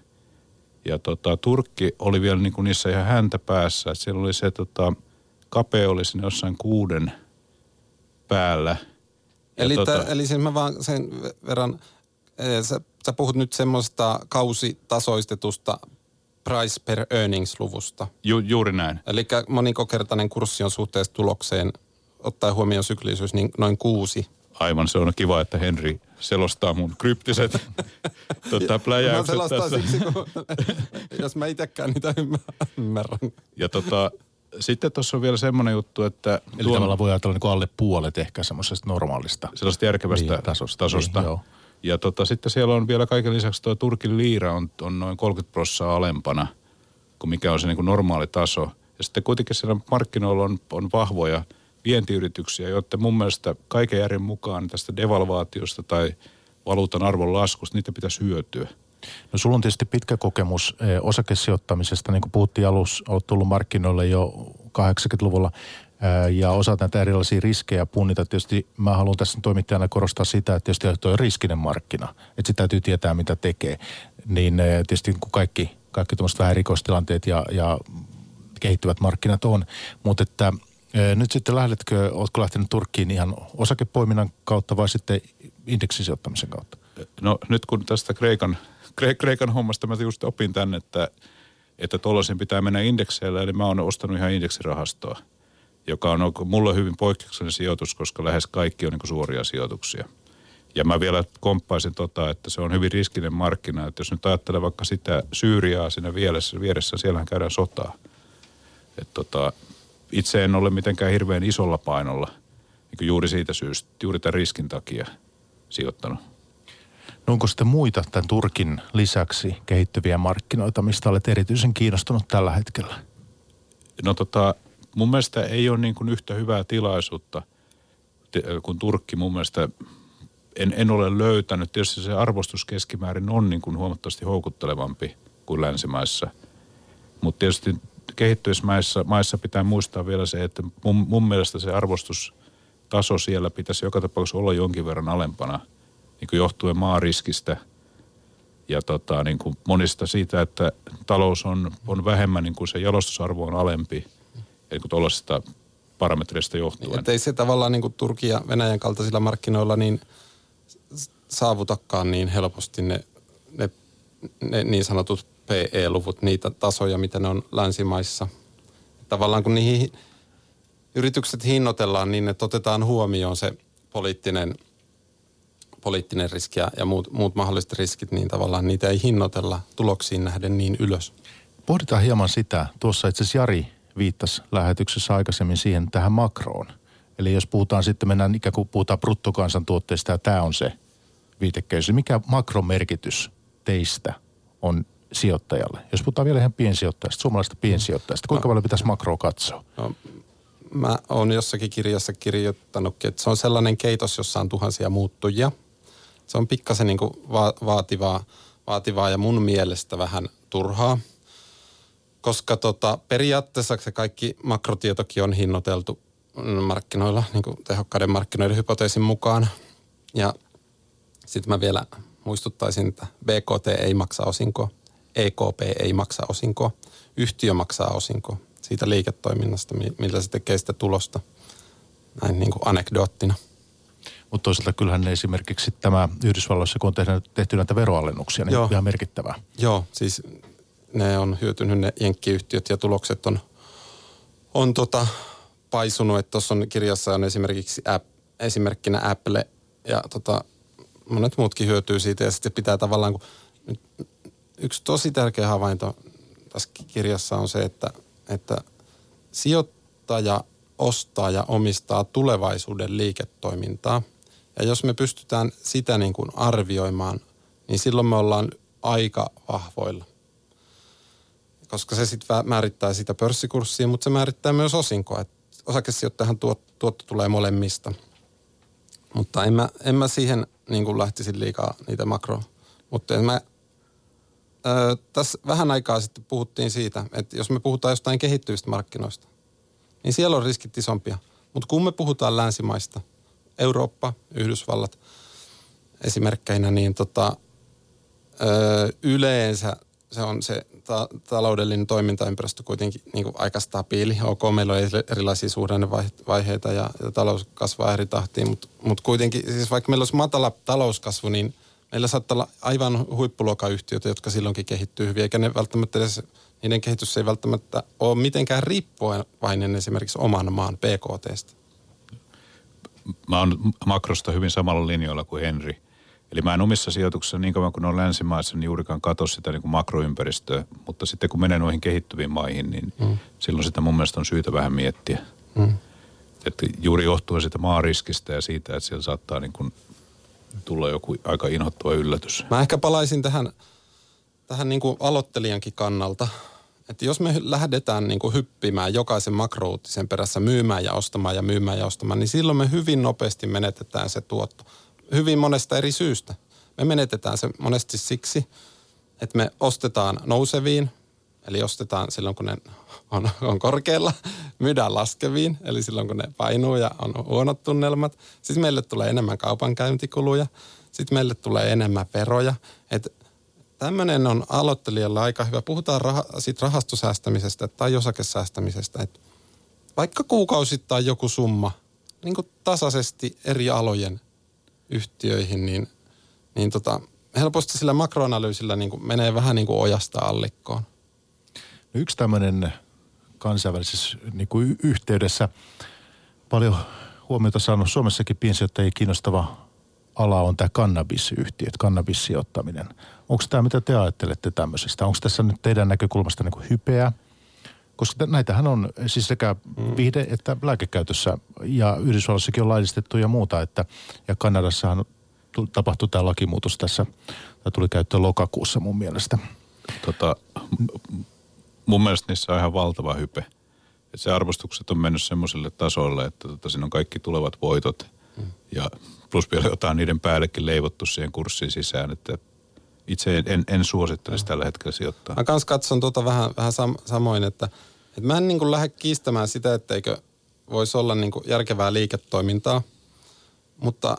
Ja tota, Turkki oli vielä niin kuin niissä ihan häntä päässä, että siellä oli se tota, kapea oli sinne jossain kuuden päällä. Eli, tota, t- eli siis mä vaan sen verran, sä sä puhut nyt semmoista kausitasoistetusta price per earnings-luvusta. Ju, juuri näin. Eli monikokertainen kurssi on suhteessa tulokseen, ottaen huomioon syklisyys, niin noin kuusi. Aivan, se on kiva, että Henri selostaa mun kryptiset tota, pläjäykset mä tässä. Siksi, kun, jos mä itsekään niitä ymmärrän. Ja tota, sitten tuossa on vielä semmoinen juttu, että... Eli tuon, tavallaan voi ajatella niin alle puolet ehkä semmoisesta normaalista. Sellaista järkevästä niin, tasosta. tasosta. Niin, joo. Ja tota, sitten siellä on vielä kaiken lisäksi tuo Turkin liira on, on noin 30 prosenttia alempana kuin mikä on se niin kuin normaali taso. Ja sitten kuitenkin siellä markkinoilla on, on vahvoja vientiyrityksiä, joiden mun mielestä kaiken järjen mukaan tästä devalvaatiosta tai valuutan arvon laskusta, niitä pitäisi hyötyä. No sulla on tietysti pitkä kokemus eh, osakesijoittamisesta, niin kuin puhuttiin alussa, olet tullut markkinoille jo 80-luvulla ja osaat näitä erilaisia riskejä punnita. Tietysti mä haluan tässä toimittajana korostaa sitä, että tietysti tuo on riskinen markkina, että sitä täytyy tietää, mitä tekee. Niin tietysti kun kaikki, kaikki tuommoiset vähän erikoistilanteet ja, ja kehittyvät markkinat on, mutta että nyt sitten lähdetkö, oletko lähtenyt Turkkiin ihan osakepoiminnan kautta vai sitten indeksisijoittamisen kautta? No nyt kun tästä Kreikan, Kreikan hommasta mä just opin tänne, että, että tuollaisen pitää mennä indekseillä, eli mä oon ostanut ihan indeksirahastoa – joka on mulle hyvin poikkeuksellinen sijoitus, koska lähes kaikki on niin suoria sijoituksia. Ja mä vielä komppaisin tota, että se on hyvin riskinen markkina. Että jos nyt ajattelee vaikka sitä Syyriaa siinä vieressä, vieressä siellähän käydään sotaa. Et tota, itse en ole mitenkään hirveän isolla painolla niin juuri siitä syystä, juuri tämän riskin takia sijoittanut. No onko sitten muita tämän Turkin lisäksi kehittyviä markkinoita, mistä olet erityisen kiinnostunut tällä hetkellä? No tota, mun mielestä ei ole niin kuin yhtä hyvää tilaisuutta kuin Turkki mun mielestä en, en ole löytänyt. Tietysti se arvostus keskimäärin on niin kuin huomattavasti houkuttelevampi kuin länsimaissa. Mutta tietysti kehittymismaissa maissa pitää muistaa vielä se, että mun, mun mielestä se arvostustaso siellä pitäisi joka tapauksessa olla jonkin verran alempana, niin kuin johtuen maariskistä ja tota, niin kuin monista siitä, että talous on, on vähemmän, niin kuin se jalostusarvo on alempi – Eli kun tuollaisesta parametreista johtuen. Niin, että ei se tavallaan niin kuin Turkin ja Venäjän kaltaisilla markkinoilla niin saavutakaan niin helposti ne, ne, ne niin sanotut PE-luvut, niitä tasoja, mitä ne on länsimaissa. Tavallaan kun niihin yritykset hinnoitellaan niin, että otetaan huomioon se poliittinen, poliittinen riski ja, ja muut, muut mahdolliset riskit, niin tavallaan niitä ei hinnoitella tuloksiin nähden niin ylös. Pohditaan hieman sitä. Tuossa itse asiassa Jari viittasi lähetyksessä aikaisemmin siihen tähän makroon. Eli jos puhutaan sitten, mennään ikään kuin puhutaan bruttokansantuotteesta ja tämä on se viitekeys. Mikä makromerkitys teistä on sijoittajalle? Jos puhutaan vielä ihan piensijoittajasta, suomalaisesta piensijoittajasta, kuinka no. paljon pitäisi makroa katsoa? No, mä oon jossakin kirjassa kirjoittanutkin, että se on sellainen keitos, jossa on tuhansia muuttujia. Se on pikkasen niin va- vaativaa, vaativaa ja mun mielestä vähän turhaa, koska tota, periaatteessa se kaikki makrotietokin on hinnoiteltu markkinoilla, niin kuin tehokkaiden markkinoiden hypoteesin mukaan. Ja sitten mä vielä muistuttaisin, että BKT ei maksa osinkoa, EKP ei maksa osinkoa, yhtiö maksaa osinkoa siitä liiketoiminnasta, millä se tekee sitä tulosta. Näin niin kuin anekdoottina. Mutta toisaalta kyllähän esimerkiksi tämä Yhdysvalloissa, kun on tehty, tehty näitä veroalennuksia, niin Joo. ihan merkittävää. Joo, siis ne on hyötynyt ne jenkkiyhtiöt ja tulokset on, on tota, paisunut. Että tuossa on kirjassa on esimerkiksi app, esimerkkinä Apple ja tota, monet muutkin hyötyy siitä ja sitten pitää tavallaan, kun nyt yksi tosi tärkeä havainto tässä kirjassa on se, että, että sijoittaja ostaa ja omistaa tulevaisuuden liiketoimintaa. Ja jos me pystytään sitä niin kuin arvioimaan, niin silloin me ollaan aika vahvoilla. Koska se sitten määrittää sitä pörssikurssia, mutta se määrittää myös osinkoa. osakesijoittajan tuot, tuotto tulee molemmista. Mutta en mä, en mä siihen niin kuin lähtisin liikaa niitä makro. Mutta mä, tässä vähän aikaa sitten puhuttiin siitä, että jos me puhutaan jostain kehittyvistä markkinoista, niin siellä on riskit isompia. Mutta kun me puhutaan länsimaista, Eurooppa, Yhdysvallat esimerkkeinä, niin tota, ö, yleensä se on se ta- taloudellinen toimintaympäristö kuitenkin niin kuin aika stabiili. Ok, meillä on erilaisia suhdannevaiheita ja, ja talous kasvaa eri tahtiin, mutta mut kuitenkin, siis vaikka meillä olisi matala talouskasvu, niin meillä saattaa olla aivan huippuluokan yhtiöitä, jotka silloinkin kehittyy hyvin, eikä ne välttämättä edes, niiden kehitys ei välttämättä ole mitenkään riippuvainen esimerkiksi oman maan PKTstä. Mä oon makrosta hyvin samalla linjoilla kuin Henri Eli mä en omissa sijoituksissa niin kauan kuin on länsimaissa, niin juurikaan katso sitä niin kuin makroympäristöä. Mutta sitten kun menee noihin kehittyviin maihin, niin mm. silloin sitä mun mielestä on syytä vähän miettiä. Mm. Että juuri johtuen sitä maariskistä ja siitä, että siellä saattaa niin kuin tulla joku aika inhottava yllätys. Mä ehkä palaisin tähän, tähän niin kuin aloittelijankin kannalta. Että jos me lähdetään niin kuin hyppimään jokaisen makrouutisen perässä myymään ja ostamaan ja myymään ja ostamaan, niin silloin me hyvin nopeasti menetetään se tuotto hyvin monesta eri syystä. Me menetetään se monesti siksi, että me ostetaan nouseviin, eli ostetaan silloin kun ne on, on korkealla, myydään laskeviin, eli silloin kun ne painuu ja on huonot tunnelmat. Sitten meille tulee enemmän kaupankäyntikuluja, sitten meille tulee enemmän veroja. Että tämmöinen on aloittelijalle aika hyvä. Puhutaan rah- siitä rahastosäästämisestä tai osakesäästämisestä, että vaikka kuukausittain joku summa, niin kuin tasaisesti eri alojen yhtiöihin, niin, niin tota, helposti sillä makroanalyysillä niin kuin menee vähän niin kuin ojasta allikkoon. Yksi tämmöinen kansainvälisessä niin kuin yhteydessä paljon huomiota saanut Suomessakin piensijoittajia kiinnostava ala on tämä kannabisyhtiöt, kannabissijoittaminen. Onko tämä, mitä te ajattelette tämmöisestä? Onko tässä nyt teidän näkökulmasta niin kuin hypeä? Koska näitähän on siis sekä mm. viihde- että lääkekäytössä ja Yhdysvalloissakin on laillistettu ja muuta. Että, ja Kanadassahan tapahtui tämä lakimuutos tässä. Tämä tuli käyttöön lokakuussa mun mielestä. Tota, mun mielestä niissä on ihan valtava hype. Et se arvostukset on mennyt semmoiselle tasolle, että tota, siinä on kaikki tulevat voitot mm. ja plus vielä jotain niiden päällekin leivottu siihen kurssiin sisään, että itse en, en suosittelisi tällä hetkellä sijoittaa. Mä kans katson tuota vähän, vähän sam, samoin, että, että mä en niin lähde kiistämään sitä, etteikö voisi olla niin järkevää liiketoimintaa, mutta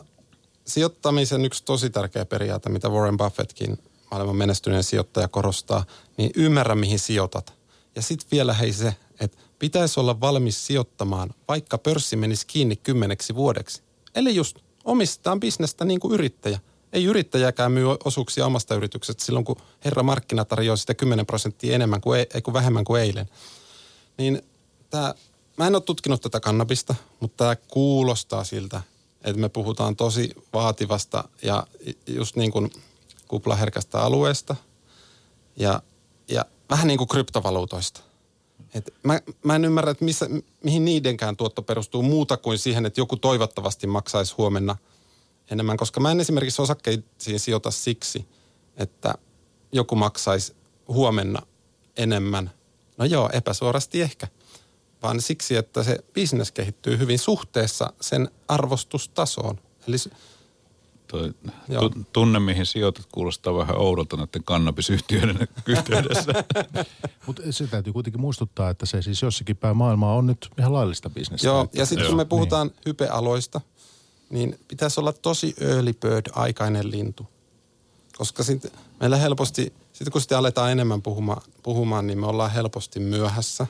sijoittamisen yksi tosi tärkeä periaate, mitä Warren Buffettkin maailman menestyneen sijoittaja korostaa, niin ymmärrä mihin sijoitat. Ja sitten vielä hei se, että pitäisi olla valmis sijoittamaan, vaikka pörssi menisi kiinni kymmeneksi vuodeksi. Eli just omistetaan bisnestä niin kuin yrittäjä. Ei yrittäjäkään myy osuuksia omasta yrityksestä silloin, kun herra markkina tarjoaa sitä 10 prosenttia enemmän kuin, ei, kuin vähemmän kuin eilen. Niin tämä, mä en ole tutkinut tätä kannabista, mutta tämä kuulostaa siltä, että me puhutaan tosi vaativasta ja just niin kuin kuplaherkästä alueesta ja, ja vähän niin kuin kryptovaluutoista. Et mä, mä en ymmärrä, että missä, mihin niidenkään tuotto perustuu muuta kuin siihen, että joku toivottavasti maksaisi huomenna enemmän, koska mä en esimerkiksi osakkeisiin sijoita siksi, että joku maksaisi huomenna enemmän. No joo, epäsuorasti ehkä. Vaan siksi, että se bisnes kehittyy hyvin suhteessa sen arvostustasoon. Eli Toi tunne, mihin sijoitat, kuulostaa vähän oudolta näiden kannabisyhtiöiden yhteydessä. Mutta se täytyy kuitenkin muistuttaa, että se siis jossakin päin maailmaa on nyt ihan laillista bisnestä. Joo, ja sitten kun me puhutaan niin. hypealoista, niin pitäisi olla tosi early bird-aikainen lintu. Koska sitten meillä helposti, sitten kun sitten aletaan enemmän puhumaan, puhumaan, niin me ollaan helposti myöhässä.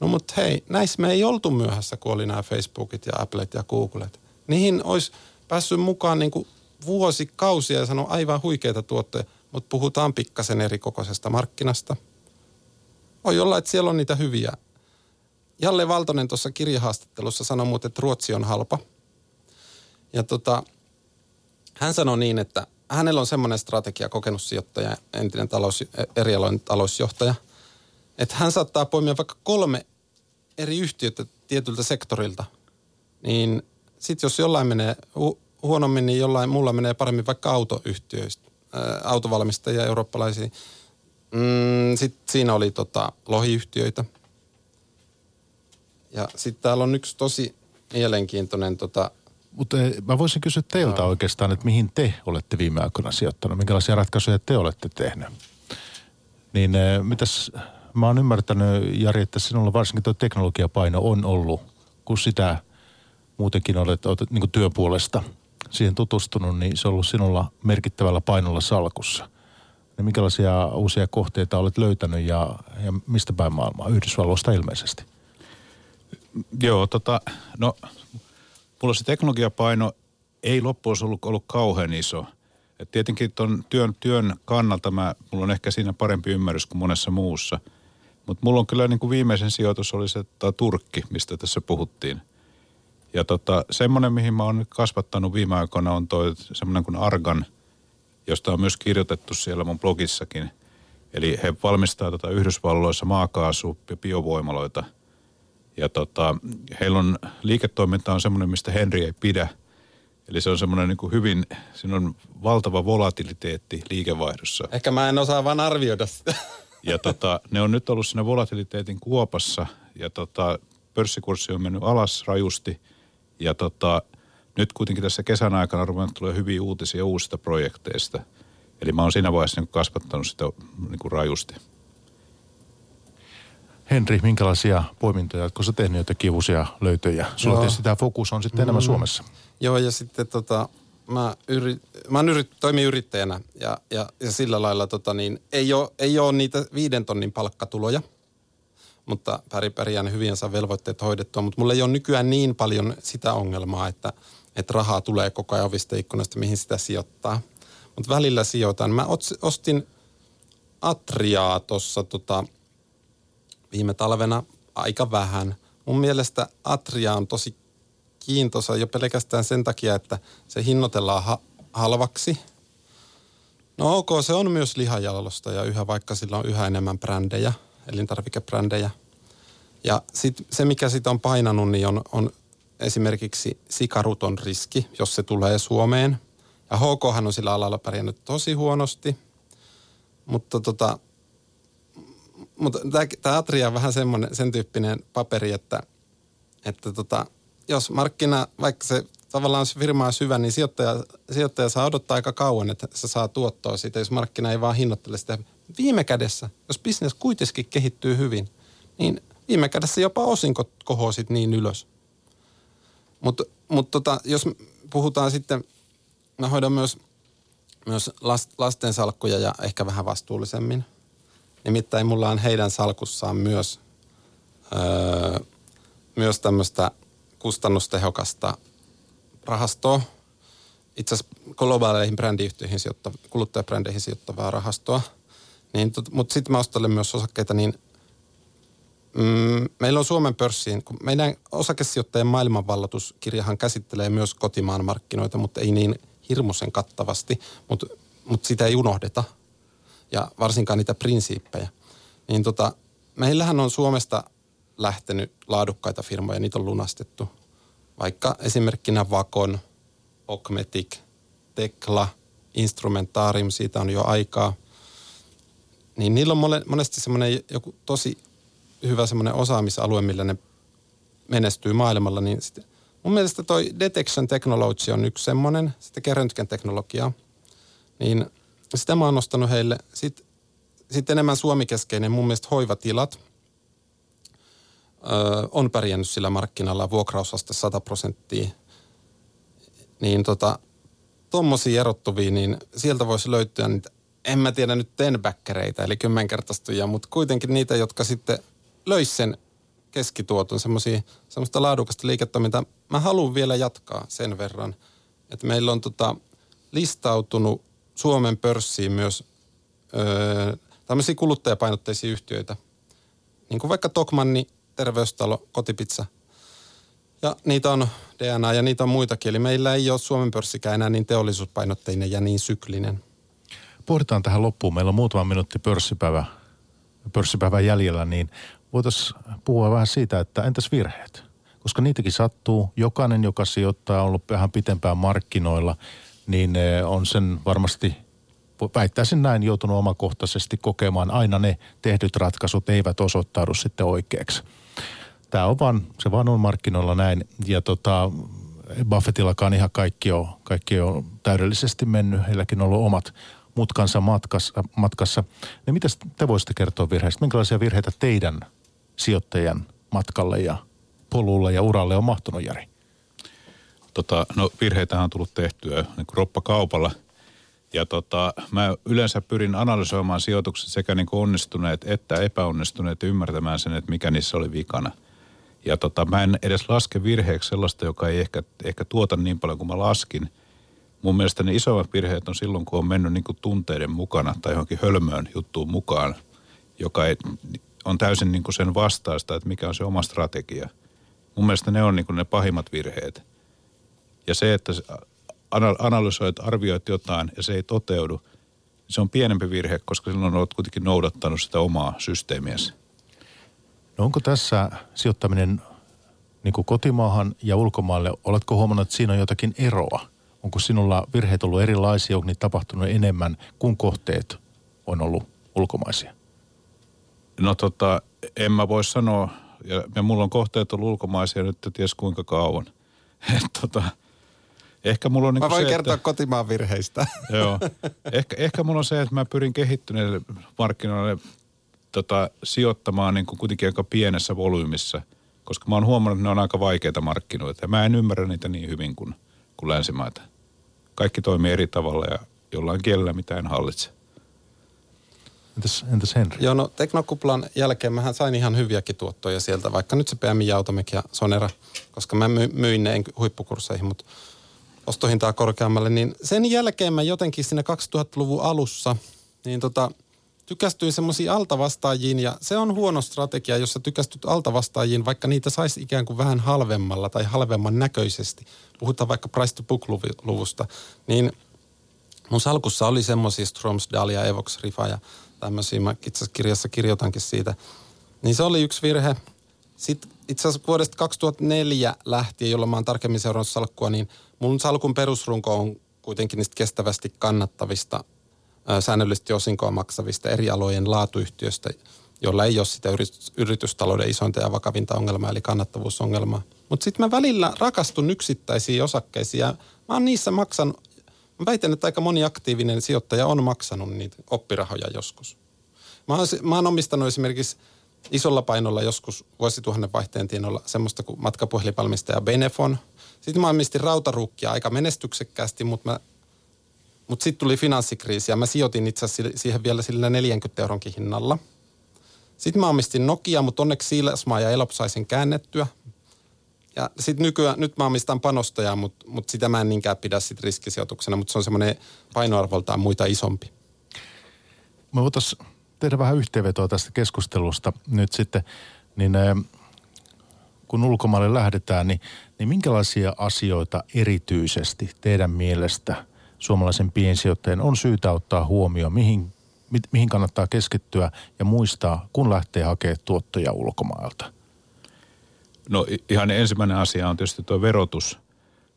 No mutta hei, näissä me ei oltu myöhässä, kun oli nämä Facebookit ja Applet ja Googlet. Niihin olisi päässyt mukaan niin kuin vuosikausia ja sanoo aivan huikeita tuotteita, mutta puhutaan pikkasen eri kokoisesta markkinasta. Voi olla, että siellä on niitä hyviä. Jalle Valtonen tuossa kirjahaastattelussa sanoi muuten, että Ruotsi on halpa. Ja tota, hän sanoi niin, että hänellä on semmoinen strategia, kokenut sijoittaja, entinen talous, eri alojen talousjohtaja, että hän saattaa poimia vaikka kolme eri yhtiötä tietyltä sektorilta. Niin sitten jos jollain menee huonommin, niin jollain mulla menee paremmin vaikka autoyhtiöistä, ää, autovalmistajia eurooppalaisia. Mm, sitten siinä oli tota, lohiyhtiöitä. Ja sitten täällä on yksi tosi mielenkiintoinen tota, mutta eh, mä voisin kysyä teiltä no. oikeastaan, että mihin te olette viime aikoina sijoittanut, minkälaisia ratkaisuja te olette tehneet. Niin eh, mitäs, mä oon ymmärtänyt Jari, että sinulla varsinkin tuo teknologiapaino on ollut, kun sitä muutenkin olet, olet niin työpuolesta siihen tutustunut, niin se on ollut sinulla merkittävällä painolla salkussa. Niin minkälaisia uusia kohteita olet löytänyt ja, ja mistä päin maailmaa? Yhdysvalloista ilmeisesti. Joo, tota, no mulla se teknologiapaino ei loppujen ollut, ollut kauhean iso. Et tietenkin tuon työn, työn kannalta mä, mulla on ehkä siinä parempi ymmärrys kuin monessa muussa. Mutta mulla on kyllä niin kuin viimeisen sijoitus oli se Turkki, mistä tässä puhuttiin. Ja tota, semmoinen, mihin mä oon nyt kasvattanut viime aikoina, on toi semmoinen kuin Argan, josta on myös kirjoitettu siellä mun blogissakin. Eli he valmistaa tota Yhdysvalloissa maakaasu- ja biovoimaloita. Ja tota, heillä on, liiketoiminta on semmoinen, mistä Henri ei pidä. Eli se on semmoinen niin kuin hyvin, siinä on valtava volatiliteetti liikevaihdossa. Ehkä mä en osaa vaan arvioida sitä. Ja tota, ne on nyt ollut siinä volatiliteetin kuopassa ja tota, pörssikurssi on mennyt alas rajusti – ja tota, nyt kuitenkin tässä kesän aikana ruvennut tulee hyviä uutisia uusista projekteista. Eli mä oon siinä vaiheessa niin kasvattanut sitä niin kuin rajusti. Henri, minkälaisia poimintoja, oletko sä tehnyt jotakin uusia löytöjä? Sulla Joo. tietysti tämä fokus on sitten mm. enemmän Suomessa. Joo, ja sitten tota, mä, yri, mä yrit, toimin yrittäjänä ja, ja, ja sillä lailla tota, niin, ei, ole, ei ole niitä viiden tonnin palkkatuloja – mutta pärjään hyvin saa velvoitteet hoidettua. Mutta mulla ei ole nykyään niin paljon sitä ongelmaa, että, että rahaa tulee koko ajan ovista ikkunasta, mihin sitä sijoittaa. Mutta välillä sijoitan. Mä ostin Atriaa tuossa tota, viime talvena aika vähän. Mun mielestä Atria on tosi kiintoisa jo pelkästään sen takia, että se hinnoitellaan ha- halvaksi. No ok, se on myös lihajalosta ja yhä vaikka sillä on yhä enemmän brändejä – elintarvikebrändejä. Ja sit se, mikä sitä on painanut, niin on, on esimerkiksi sikaruton riski, jos se tulee Suomeen. Ja HK on sillä alalla pärjännyt tosi huonosti. Mutta tota, mutta tämä Atria on vähän semmoinen, sen tyyppinen paperi, että, että tota, jos markkina, vaikka se tavallaan se firma on syvä, niin sijoittaja, sijoittaja saa odottaa aika kauan, että se saa tuottoa siitä, jos markkina ei vaan hinnoittele sitä viime kädessä, jos bisnes kuitenkin kehittyy hyvin, niin viime kädessä jopa osinkot kohosit niin ylös. Mutta mut tota, jos puhutaan sitten, mä hoidan myös, myös last, lasten salkkuja ja ehkä vähän vastuullisemmin. Nimittäin mulla on heidän salkussaan myös, öö, myös tämmöistä kustannustehokasta rahastoa. Itse asiassa globaaleihin brändiyhtiöihin sijoittava, kuluttajabrändeihin sijoittavaa rahastoa – niin, mutta sitten mä ostelen myös osakkeita, niin mm, meillä on Suomen pörssiin, kun meidän osakesijoittajien maailmanvallatuskirjahan käsittelee myös kotimaan markkinoita, mutta ei niin hirmuisen kattavasti, mutta, mutta sitä ei unohdeta ja varsinkaan niitä prinsiippejä. Niin tota, meillähän on Suomesta lähtenyt laadukkaita firmoja, niitä on lunastettu. Vaikka esimerkkinä Vakon, Okmetik, Tekla, Instrumentarium, siitä on jo aikaa. Niin niillä on monesti semmoinen joku tosi hyvä semmoinen osaamisalue, millä ne menestyy maailmalla, niin sitten mun mielestä toi detection technology on yksi semmoinen, sitten kerröntgen teknologia, niin sitä mä oon nostanut heille. Sitten sit enemmän suomikeskeinen mun mielestä hoivatilat öö, on pärjännyt sillä markkinalla vuokrausaste 100 prosenttia. Niin tota, tommosia erottuvia, niin sieltä voisi löytyä niitä, en mä tiedä nyt tenbäkkäreitä, eli kymmenkertaistujia, mutta kuitenkin niitä, jotka sitten löisi sen keskituoton, semmoista laadukasta liiketoimintaa. Mä haluan vielä jatkaa sen verran, että meillä on tota, listautunut Suomen pörssiin myös öö, tämmöisiä kuluttajapainotteisia yhtiöitä, niin kuin vaikka Tokmanni, Terveystalo, Kotipizza. Ja niitä on DNA ja niitä on muitakin. Eli meillä ei ole Suomen pörssikään enää niin teollisuuspainotteinen ja niin syklinen. Pohditaan tähän loppuun. Meillä on muutama minuutti pörssipäivä, pörssipäivä jäljellä, niin voitaisiin puhua vähän siitä, että entäs virheet? Koska niitäkin sattuu. Jokainen, joka sijoittaa, on ollut vähän pitempään markkinoilla, niin eh, on sen varmasti, väittäisin näin, joutunut omakohtaisesti kokemaan. Aina ne tehdyt ratkaisut eivät osoittaudu sitten oikeaksi. Tämä on vaan, se vaan on markkinoilla näin. Ja tota, Buffettillakaan ihan kaikki on, kaikki on täydellisesti mennyt. Heilläkin on ollut omat mutkansa matkassa. matkassa. Ja mitä te voisitte kertoa virheistä? Minkälaisia virheitä teidän sijoittajan matkalle ja polulle ja uralle on mahtunut, Jari? Tota, no virheitä on tullut tehtyä niin roppakaupalla. Ja tota, mä yleensä pyrin analysoimaan sijoitukset sekä niin kuin onnistuneet että epäonnistuneet ymmärtämään sen, että mikä niissä oli vikana. Ja tota, mä en edes laske virheeksi sellaista, joka ei ehkä, ehkä tuota niin paljon kuin mä laskin. Mun mielestä ne isommat virheet on silloin, kun on mennyt niin kuin tunteiden mukana tai johonkin hölmöön juttuun mukaan, joka ei, on täysin niin kuin sen vastaista, että mikä on se oma strategia. Mun mielestä ne on niin kuin ne pahimmat virheet. Ja se, että analysoit, arvioit jotain ja se ei toteudu, se on pienempi virhe, koska silloin olet kuitenkin noudattanut sitä omaa systeemiäsi. No onko tässä sijoittaminen niin kuin kotimaahan ja ulkomaille, oletko huomannut, että siinä on jotakin eroa? Onko sinulla virheet ollut erilaisia, onko niitä tapahtunut enemmän kuin kohteet on ollut ulkomaisia? No tota, en mä voi sanoa, ja, ja mulla on kohteet ollut ulkomaisia nyt ties kuinka kauan. Et tota, ehkä mulla on niin Mä voin se, kertoa että, kotimaan virheistä. Joo. Ehkä, ehkä mulla on se, että mä pyrin kehittyneille markkinoille tota, sijoittamaan niin kuin kuitenkin aika pienessä volyymissa, koska mä oon huomannut, että ne on aika vaikeita markkinoita. Ja mä en ymmärrä niitä niin hyvin kuin, kuin länsimaita. Kaikki toimii eri tavalla ja jollain kielellä, mitä en hallitse. Entäs, entäs Henri? Joo, no teknokuplan jälkeen mähän sain ihan hyviäkin tuottoja sieltä, vaikka nyt se PMI Automek ja Sonera, koska mä myin ne huippukursseihin, mutta ostohintaa korkeammalle, niin sen jälkeen mä jotenkin sinne 2000-luvun alussa, niin tota, tykästyin semmoisiin altavastaajiin ja se on huono strategia, jos sä tykästyt altavastaajiin, vaikka niitä saisi ikään kuin vähän halvemmalla tai halvemman näköisesti. Puhutaan vaikka price to book luvusta, niin mun salkussa oli semmoisia Stroms, Dalia, Evox, Rifa ja tämmöisiä. Mä itse asiassa kirjassa kirjoitankin siitä. Niin se oli yksi virhe. Sitten itse asiassa vuodesta 2004 lähtien, jolloin mä oon tarkemmin seurannut salkkua, niin mun salkun perusrunko on kuitenkin niistä kestävästi kannattavista, säännöllisesti osinkoa maksavista eri alojen laatuyhtiöistä, jolla ei ole sitä yritystalouden isointa ja vakavinta ongelmaa, eli kannattavuusongelmaa. Mutta sitten mä välillä rakastun yksittäisiin osakkeisiin ja mä oon niissä maksanut Mä väitän, että aika moni aktiivinen sijoittaja on maksanut niitä oppirahoja joskus. Mä oon, mä oon omistanut esimerkiksi isolla painolla joskus vuosituhannen vaihteen tienoilla semmoista kuin matkapuhelinvalmistaja Benefon. Sitten mä omistin rautaruukkia aika menestyksekkäästi, mutta mä mutta sitten tuli finanssikriisi ja mä sijoitin itse asiassa siihen vielä sillä 40 euronkin hinnalla. Sitten mä omistin Nokia, mutta onneksi Siilesmaa ja Elop sai sen käännettyä. Ja sitten nykyään, nyt mä omistan panostajaa, mutta mut sitä mä en niinkään pidä sit riskisijoituksena, mutta se on semmoinen painoarvoltaan muita isompi. Me voitaisiin tehdä vähän yhteenvetoa tästä keskustelusta nyt sitten. niin kun ulkomaille lähdetään, niin, niin minkälaisia asioita erityisesti teidän mielestä suomalaisen piensijoittajan on syytä ottaa huomioon, mihin, mi, mihin kannattaa keskittyä ja muistaa, kun lähtee hakemaan tuottoja ulkomailta? No ihan ensimmäinen asia on tietysti tuo verotus.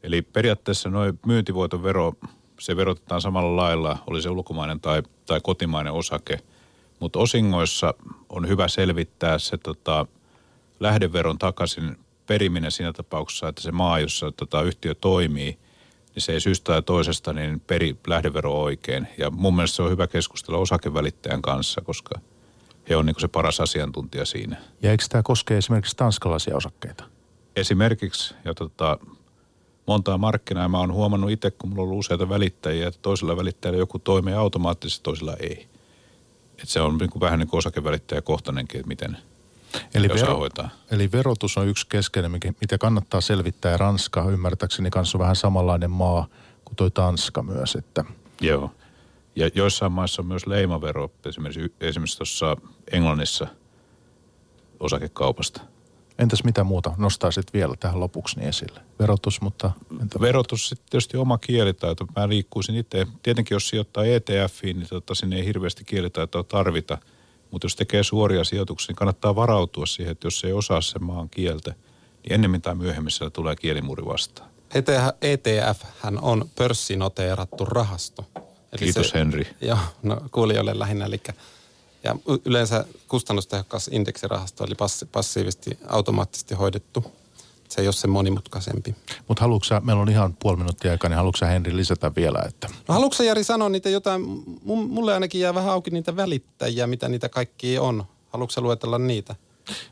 Eli periaatteessa noin myyntivoiton vero, se verotetaan samalla lailla, oli se ulkomainen tai, tai kotimainen osake. Mutta osingoissa on hyvä selvittää se tota, lähdeveron takaisin periminen siinä tapauksessa, että se maa, jossa tota, yhtiö toimii, niin se ei syystä tai toisesta niin peri lähdevero oikein. Ja mun mielestä se on hyvä keskustella osakevälittäjän kanssa, koska he on niin se paras asiantuntija siinä. Ja eikö tämä koske esimerkiksi tanskalaisia osakkeita? Esimerkiksi, ja tota, montaa markkinaa mä oon huomannut itse, kun mulla on ollut useita välittäjiä, että toisella välittäjällä joku toimii automaattisesti, toisella ei. Et se on niin kuin vähän niin kuin osakevälittäjäkohtainenkin, että miten – Eli, vero, eli verotus on yksi keskeinen, mitä kannattaa selvittää. Ranska ymmärtääkseni kanssa on vähän samanlainen maa kuin toi Tanska myös. Että. Joo. Ja joissain maissa on myös leimavero, esimerkiksi, esimerkiksi tuossa Englannissa osakekaupasta. Entäs mitä muuta nostaisit vielä tähän lopuksi niin esille? Verotus, mutta... Entä... Verotus sitten tietysti oma kielitaito. Mä liikkuisin itse. Tietenkin jos sijoittaa ETFiin, niin tota, sinne ei hirveästi kielitaitoa tarvita – mutta jos tekee suoria sijoituksia, niin kannattaa varautua siihen, että jos ei osaa sen maan kieltä, niin ennemmin tai myöhemmin siellä tulee kielimuri vastaan. ETF hän on pörssinoteerattu rahasto. Eli Kiitos se, Henri. Joo, no kuulijoille lähinnä. Eli, ja yleensä kustannustehokkaas indeksirahasto, eli passiivisesti automaattisesti hoidettu se ei ole se monimutkaisempi. Mutta haluatko meillä on ihan puoli minuuttia aikaa, niin haluatko Henri lisätä vielä? Että... No haluatko Jari sanoa niitä jotain, mulle ainakin jää vähän auki niitä välittäjiä, mitä niitä kaikki on. Haluatko luetella niitä?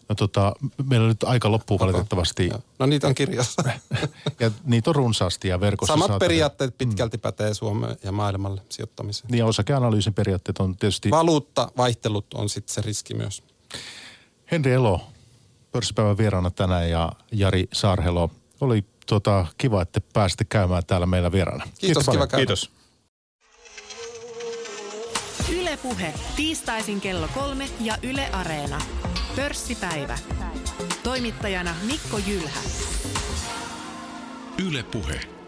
No tota, meillä on nyt aika loppuu valitettavasti. Joo. No niitä on kirjassa. ja niitä on runsaasti ja verkossa Samat saatavia. periaatteet pitkälti mm. pätee Suomeen ja maailmalle sijoittamiseen. Niin ja osakeanalyysin periaatteet on tietysti... Valuutta, vaihtelut on sitten se riski myös. Henri Elo, pörssipäivän vieraana tänään ja Jari Saarhelo. Oli tota, kiva, että pääsitte käymään täällä meillä vieraana. Kiitos, Kiitos kiva käydä. Kiitos. Ylepuhe tiistaisin kello kolme ja Yle Areena. Pörssipäivä. Toimittajana Mikko Jylhä. Ylepuhe.